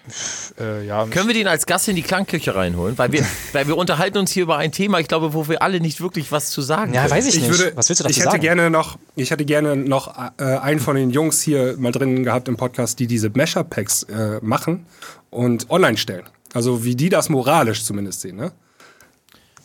Äh, ja. Können wir den als Gast in die Klangküche reinholen? Weil wir, [LAUGHS] weil wir unterhalten uns hier über ein Thema, ich glaube, wo wir alle nicht wirklich was zu sagen Ja, können. weiß ich, ich nicht. Würde, was willst du dazu ich hätte sagen? Gerne noch, ich hätte gerne noch äh, einen von den Jungs hier mal drin gehabt im Podcast, die diese Mesher-Packs äh, machen und online stellen. Also wie die das moralisch zumindest sehen, ne?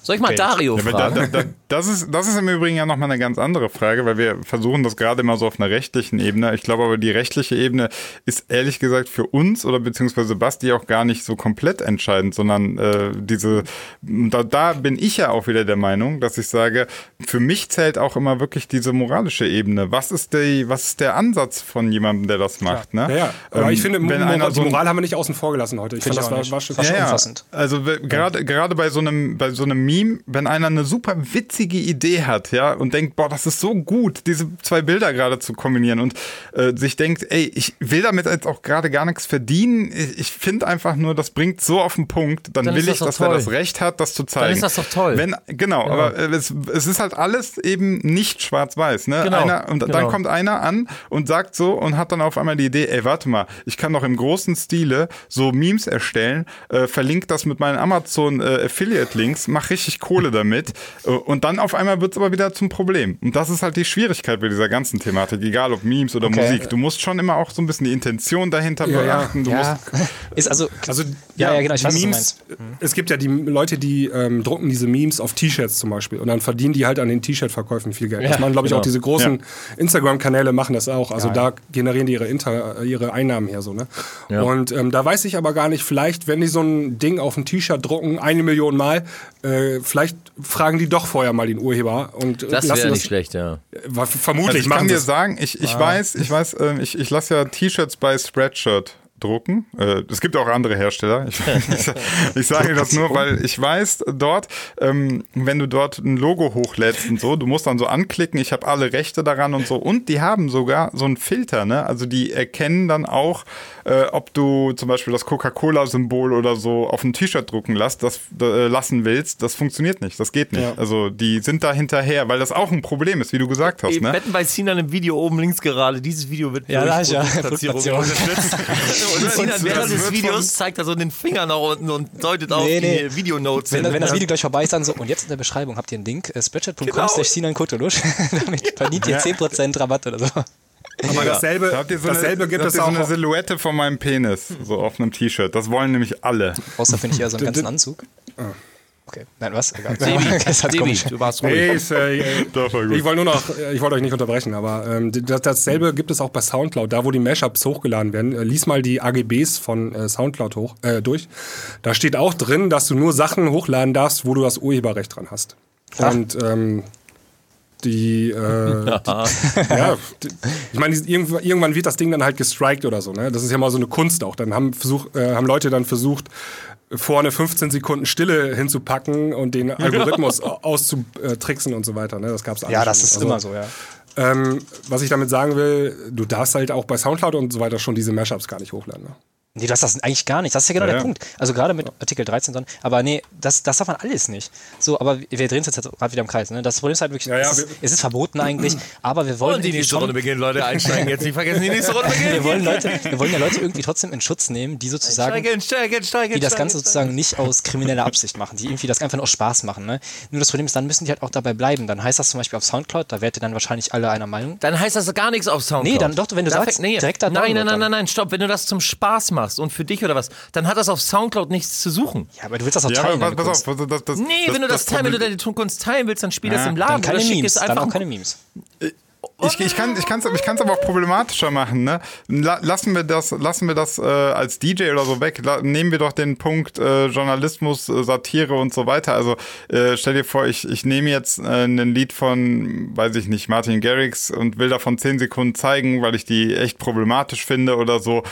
Soll ich mal okay. Dario ja, fragen? Da, da, das, ist, das ist im Übrigen ja nochmal eine ganz andere Frage, weil wir versuchen das gerade immer so auf einer rechtlichen Ebene. Ich glaube aber, die rechtliche Ebene ist ehrlich gesagt für uns oder beziehungsweise Basti auch gar nicht so komplett entscheidend, sondern äh, diese, da, da bin ich ja auch wieder der Meinung, dass ich sage, für mich zählt auch immer wirklich diese moralische Ebene. Was ist, die, was ist der Ansatz von jemandem, der das macht? Ne? Ja, ja. aber ähm, ich finde, wenn einer die Moral haben wir nicht außen vor gelassen heute. Ich finde, das war, war, schon, war schon ja, umfassend. Also gerade, gerade bei so einem, bei so einem Meme, wenn einer eine super witzige Idee hat, ja, und denkt, boah, das ist so gut, diese zwei Bilder gerade zu kombinieren und äh, sich denkt, ey, ich will damit jetzt auch gerade gar nichts verdienen. Ich, ich finde einfach nur, das bringt so auf den Punkt, dann, dann will das ich, dass toll. er das Recht hat, das zu zeigen. Dann ist das doch toll. Wenn, genau, ja. aber äh, es, es, ist halt alles eben nicht schwarz-weiß, ne? Genau. Einer, und genau. dann kommt einer an und sagt so und hat dann auf einmal die Idee, ey, warte mal, ich kann doch im großen Stile so Memes erstellen, äh, verlinke das mit meinen Amazon äh, Affiliate Links, mach richtig Kohle damit. Äh, und dann auf einmal wird es aber wieder zum Problem. Und das ist halt die Schwierigkeit bei dieser ganzen Thematik, egal ob Memes oder okay. Musik. Du musst schon immer auch so ein bisschen die Intention dahinter ja, beachten. Du ja. musst [LAUGHS] ist also, also ja, ja, genau, ich weiß, Memes, Es gibt ja die Leute, die ähm, drucken diese Memes auf T-Shirts zum Beispiel und dann verdienen die halt an den T-Shirt-Verkäufen viel Geld. Ja, das machen, glaube ich, genau. auch diese großen Instagram-Kanäle machen das auch. Also da generieren die ihre, Inter, ihre Einnahmen her so. Ne? Und ähm, da weiß ich aber gar nicht, vielleicht, wenn die so ein Ding auf ein T-Shirt drucken, eine Million Mal, äh, vielleicht vielleicht fragen die doch vorher mal den Urheber und das wäre nicht schlecht, ja. Vermutlich. Also ich kann dir sagen, ich, ich ah. weiß, ich weiß, äh, ich, ich lasse ja T-Shirts bei Spreadshirt drucken. Äh, es gibt auch andere Hersteller. Ich, ich, ich sage das nur, weil ich weiß dort, ähm, wenn du dort ein Logo hochlädst und so, du musst dann so anklicken, ich habe alle Rechte daran und so. Und die haben sogar so einen Filter, ne? Also die erkennen dann auch, äh, ob du zum Beispiel das Coca-Cola-Symbol oder so auf ein T-Shirt drucken lässt, das äh, lassen willst. Das funktioniert nicht. Das geht nicht. Ja. Also die sind da hinterher, weil das auch ein Problem ist, wie du gesagt hast. Ne? Wetten bei Sinan im Video oben links gerade. Dieses Video wird ja, durch ja. Platzierung [LAUGHS] Und Sinan während des Videos zeigt er so den Finger nach unten und deutet nee, auf nee. die Videonotes. Wenn, wenn das Video gleich vorbei ist, dann so, und jetzt in der Beschreibung habt ihr einen Link, äh, spreadshirt.com genau. slash Sinan Kutulusch. [LAUGHS] Damit verdient ihr 10% Rabatt oder so. Aber dasselbe, habt ihr so dasselbe eine, gibt es auch. so eine Silhouette von meinem Penis, so auf einem T-Shirt. Das wollen nämlich alle. Außer finde ich ja so einen ganzen Anzug. Okay, nein, was? Egal. Sebi, [LAUGHS] Sebi du warst ruhig. Hey, ist, [LAUGHS] äh, ich wollte nur noch, ich wollte euch nicht unterbrechen, aber ähm, das, dasselbe gibt es auch bei Soundcloud, da wo die Mashups hochgeladen werden. Äh, lies mal die AGBs von äh, Soundcloud hoch, äh, durch. Da steht auch drin, dass du nur Sachen hochladen darfst, wo du das Urheberrecht dran hast. Ach. Und ähm, die, äh, die [LAUGHS] ja, die, ich meine, irgendwann wird das Ding dann halt gestrikt oder so, ne? Das ist ja mal so eine Kunst auch. Dann haben, Versuch, äh, haben Leute dann versucht, vorne 15 Sekunden Stille hinzupacken und den Algorithmus auszutricksen und so weiter. Ne? Das gab's alles. Ja, das schon. ist also, immer so, ja. Ähm, was ich damit sagen will, du darfst halt auch bei Soundcloud und so weiter schon diese Mashups gar nicht hochladen. Ne? Nee, das ist eigentlich gar nicht. Das ist ja genau ja, der ja. Punkt. Also gerade mit Artikel 13, dann, aber nee, das, das darf man alles nicht. So, aber wir drehen es jetzt gerade wieder im Kreis. Ne? Das Problem ist halt wirklich, ja, es, ist, es, ist, verboten eigentlich, aber wir wollen. Und die nächste Runde beginnen, Leute, einsteigen jetzt. Nicht vergessen, die nächste Runde [LAUGHS] beginnen. wir, wollen Leute, wir wollen ja Leute irgendwie trotzdem in Schutz nehmen, die sozusagen, steigen, steigen, steigen, die das Ganze sozusagen nicht aus krimineller Absicht machen, die irgendwie das einfach nur aus Spaß machen. Ne? Nur das Problem ist, dann müssen die halt auch dabei bleiben. Dann heißt das zum Beispiel auf Soundcloud, da werdet ihr dann wahrscheinlich alle einer Meinung. Dann heißt das gar nichts auf Soundcloud. Nee, dann doch, wenn du Darf sagst, nee, direkt da Nein, nein, nein, nein, nein, stopp. Wenn du das zum Spaß machst und für dich oder was dann hat das auf Soundcloud nichts zu suchen. Ja, aber du willst das auch teilen. Ja, pass auf, das, das, nee, das, wenn du das, teilen, wenn du deine Kunst teilen willst, dann spiel ja. das im Laden. Dann keine Memes, dann auch keine Memes. Ich, ich kann es ich kann's, ich kann's aber auch problematischer machen. Ne? Lassen wir das, lassen wir das äh, als DJ oder so weg. La nehmen wir doch den Punkt äh, Journalismus, äh, Satire und so weiter. Also äh, stell dir vor, ich, ich nehme jetzt äh, ein Lied von, weiß ich nicht, Martin Garrix und will davon zehn Sekunden zeigen, weil ich die echt problematisch finde oder so.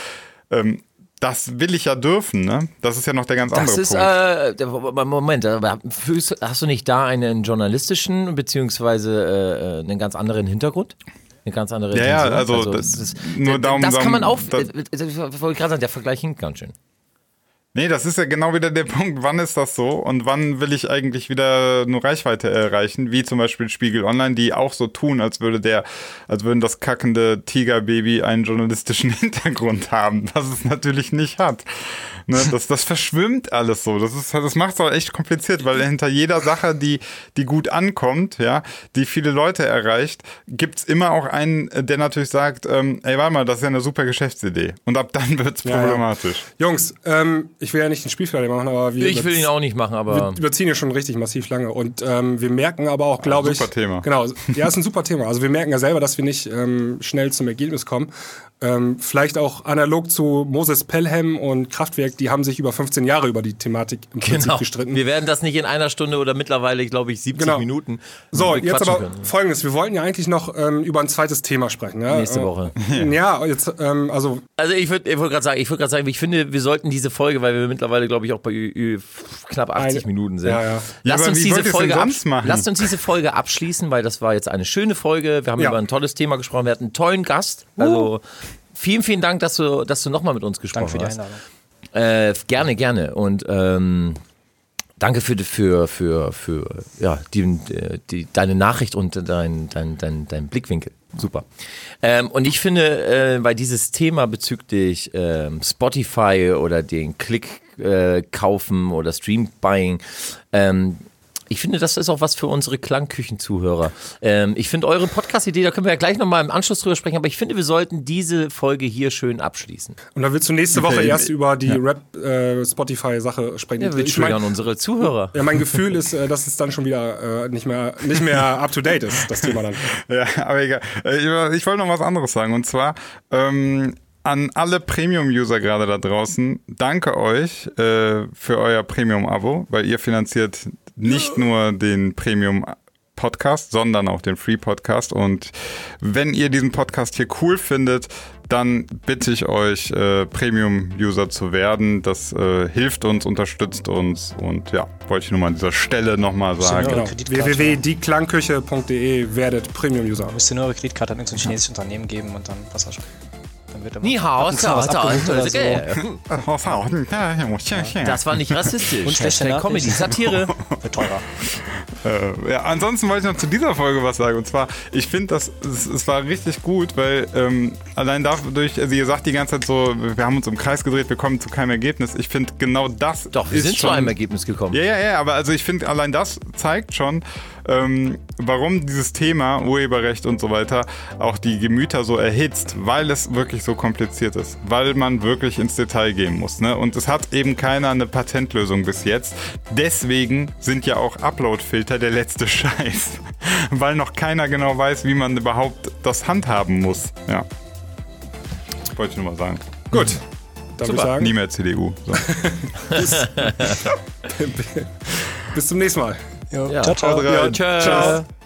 Ähm, das will ich ja dürfen, ne? Das ist ja noch der ganz andere das ist, Punkt. Äh, Moment, hast du nicht da einen journalistischen beziehungsweise äh, einen ganz anderen Hintergrund? Eine ganz andere Ja, ja, also, also das, das, nur darum, das kann man auch, das, das wollte ich gerade sagen, der Vergleich hinkt ganz schön. Nee, das ist ja genau wieder der [LAUGHS] Punkt, wann ist das so? Und wann will ich eigentlich wieder nur Reichweite erreichen, wie zum Beispiel Spiegel Online, die auch so tun, als würde der, als würden das kackende Tigerbaby einen journalistischen [LAUGHS] Hintergrund haben, was es natürlich nicht hat. Ne, das, das verschwimmt alles so. Das, ist, das macht es auch echt kompliziert, weil hinter jeder Sache, die, die gut ankommt, ja, die viele Leute erreicht, gibt's immer auch einen, der natürlich sagt, ähm, ey, warte mal, das ist ja eine super Geschäftsidee. Und ab dann [LAUGHS] wird's ja, problematisch. Ja. Jungs, ähm, ich will ja nicht den Spielfehler machen, aber wir. Ich will ihn auch nicht machen, aber. Wir überziehen ja schon richtig massiv lange. Und ähm, wir merken aber auch, glaube ich. Super Thema. Genau, ja, ist ein super Thema. Also wir merken ja selber, dass wir nicht ähm, schnell zum Ergebnis kommen. Ähm, vielleicht auch analog zu Moses Pelham und Kraftwerk, die haben sich über 15 Jahre über die Thematik im Prinzip genau. gestritten. Wir werden das nicht in einer Stunde oder mittlerweile, glaube ich, 70 genau. Minuten. So, jetzt aber können. folgendes. Wir wollten ja eigentlich noch ähm, über ein zweites Thema sprechen. Ja? Nächste Woche. Äh, [LAUGHS] ja, jetzt, ähm, also. Also ich würde würd gerade sagen, ich würde gerade sagen, ich finde, wir sollten diese Folge, weil wir mittlerweile, glaube ich, auch bei knapp 80 eine, Minuten sind. Ja, ja. Lasst, ja, uns diese Folge lasst uns diese Folge abschließen, weil das war jetzt eine schöne Folge. Wir haben über ein tolles Thema gesprochen. Wir hatten einen tollen Gast. Also uh vielen, vielen Dank, dass du, dass du nochmal mit uns gesprochen hast. Danke für die Einladung. Äh, gerne, gerne. Und ähm, danke für, für, für, für ja, die, die, deine Nachricht und dein, dein, dein, dein Blickwinkel. Super. Ähm, und ich finde, äh, weil dieses Thema bezüglich äh, Spotify oder den Klick äh, kaufen oder Stream Buying, ähm, ich finde, das ist auch was für unsere Klangküchen-Zuhörer. Ähm, ich finde eure Podcast-Idee, da können wir ja gleich nochmal im Anschluss drüber sprechen, aber ich finde, wir sollten diese Folge hier schön abschließen. Und dann willst du nächste Woche erst über die ja. Rap-Spotify-Sache äh, sprechen. Ja, wir ich mein, unsere Zuhörer. Ja, mein Gefühl ist, äh, dass es dann schon wieder äh, nicht mehr, nicht mehr up-to-date ist, das Thema dann. [LAUGHS] Ja, aber egal. Äh, ich, ich wollte noch was anderes sagen und zwar, ähm, an alle Premium-User gerade da draußen, danke euch äh, für euer Premium-Abo, weil ihr finanziert nicht nur den Premium Podcast, sondern auch den Free Podcast. Und wenn ihr diesen Podcast hier cool findet, dann bitte ich euch, äh, Premium-User zu werden. Das äh, hilft uns, unterstützt uns und ja, wollte ich nur mal an dieser Stelle nochmal sagen. Genau. www.dieklankküche.de werdet Premium-User. Müsst ihr nur eure Kreditkarte an irgendein chinesisches Unternehmen geben und dann passt das schon. Ni hao, so, so, Das war nicht rassistisch. Und schlechte Comedy, Satire. [LAUGHS] Wird teurer. Äh, ja, ansonsten wollte ich noch zu dieser Folge was sagen. Und zwar, ich finde, das es, es, war richtig gut, weil ähm, allein dadurch, also ihr sagt die ganze Zeit so, wir haben uns im Kreis gedreht, wir kommen zu keinem Ergebnis. Ich finde genau das. Doch, wir sind schon, zu einem Ergebnis gekommen. Ja, ja, ja, aber also ich finde, allein das zeigt schon, ähm, warum dieses Thema Urheberrecht und so weiter auch die Gemüter so erhitzt, weil es wirklich so kompliziert ist, weil man wirklich ins Detail gehen muss. Ne? Und es hat eben keiner eine Patentlösung bis jetzt. Deswegen sind ja auch Upload-Filter der letzte [LAUGHS] Scheiß, weil noch keiner genau weiß, wie man überhaupt das handhaben muss. Ja. Wollte ich nur mal sagen. Gut. Darf Super. ich sagen? Nie mehr CDU. So. bis, [LAUGHS] bis zum nächsten Mal. Jo. Ja, ciao, ciao. Ja, ciao.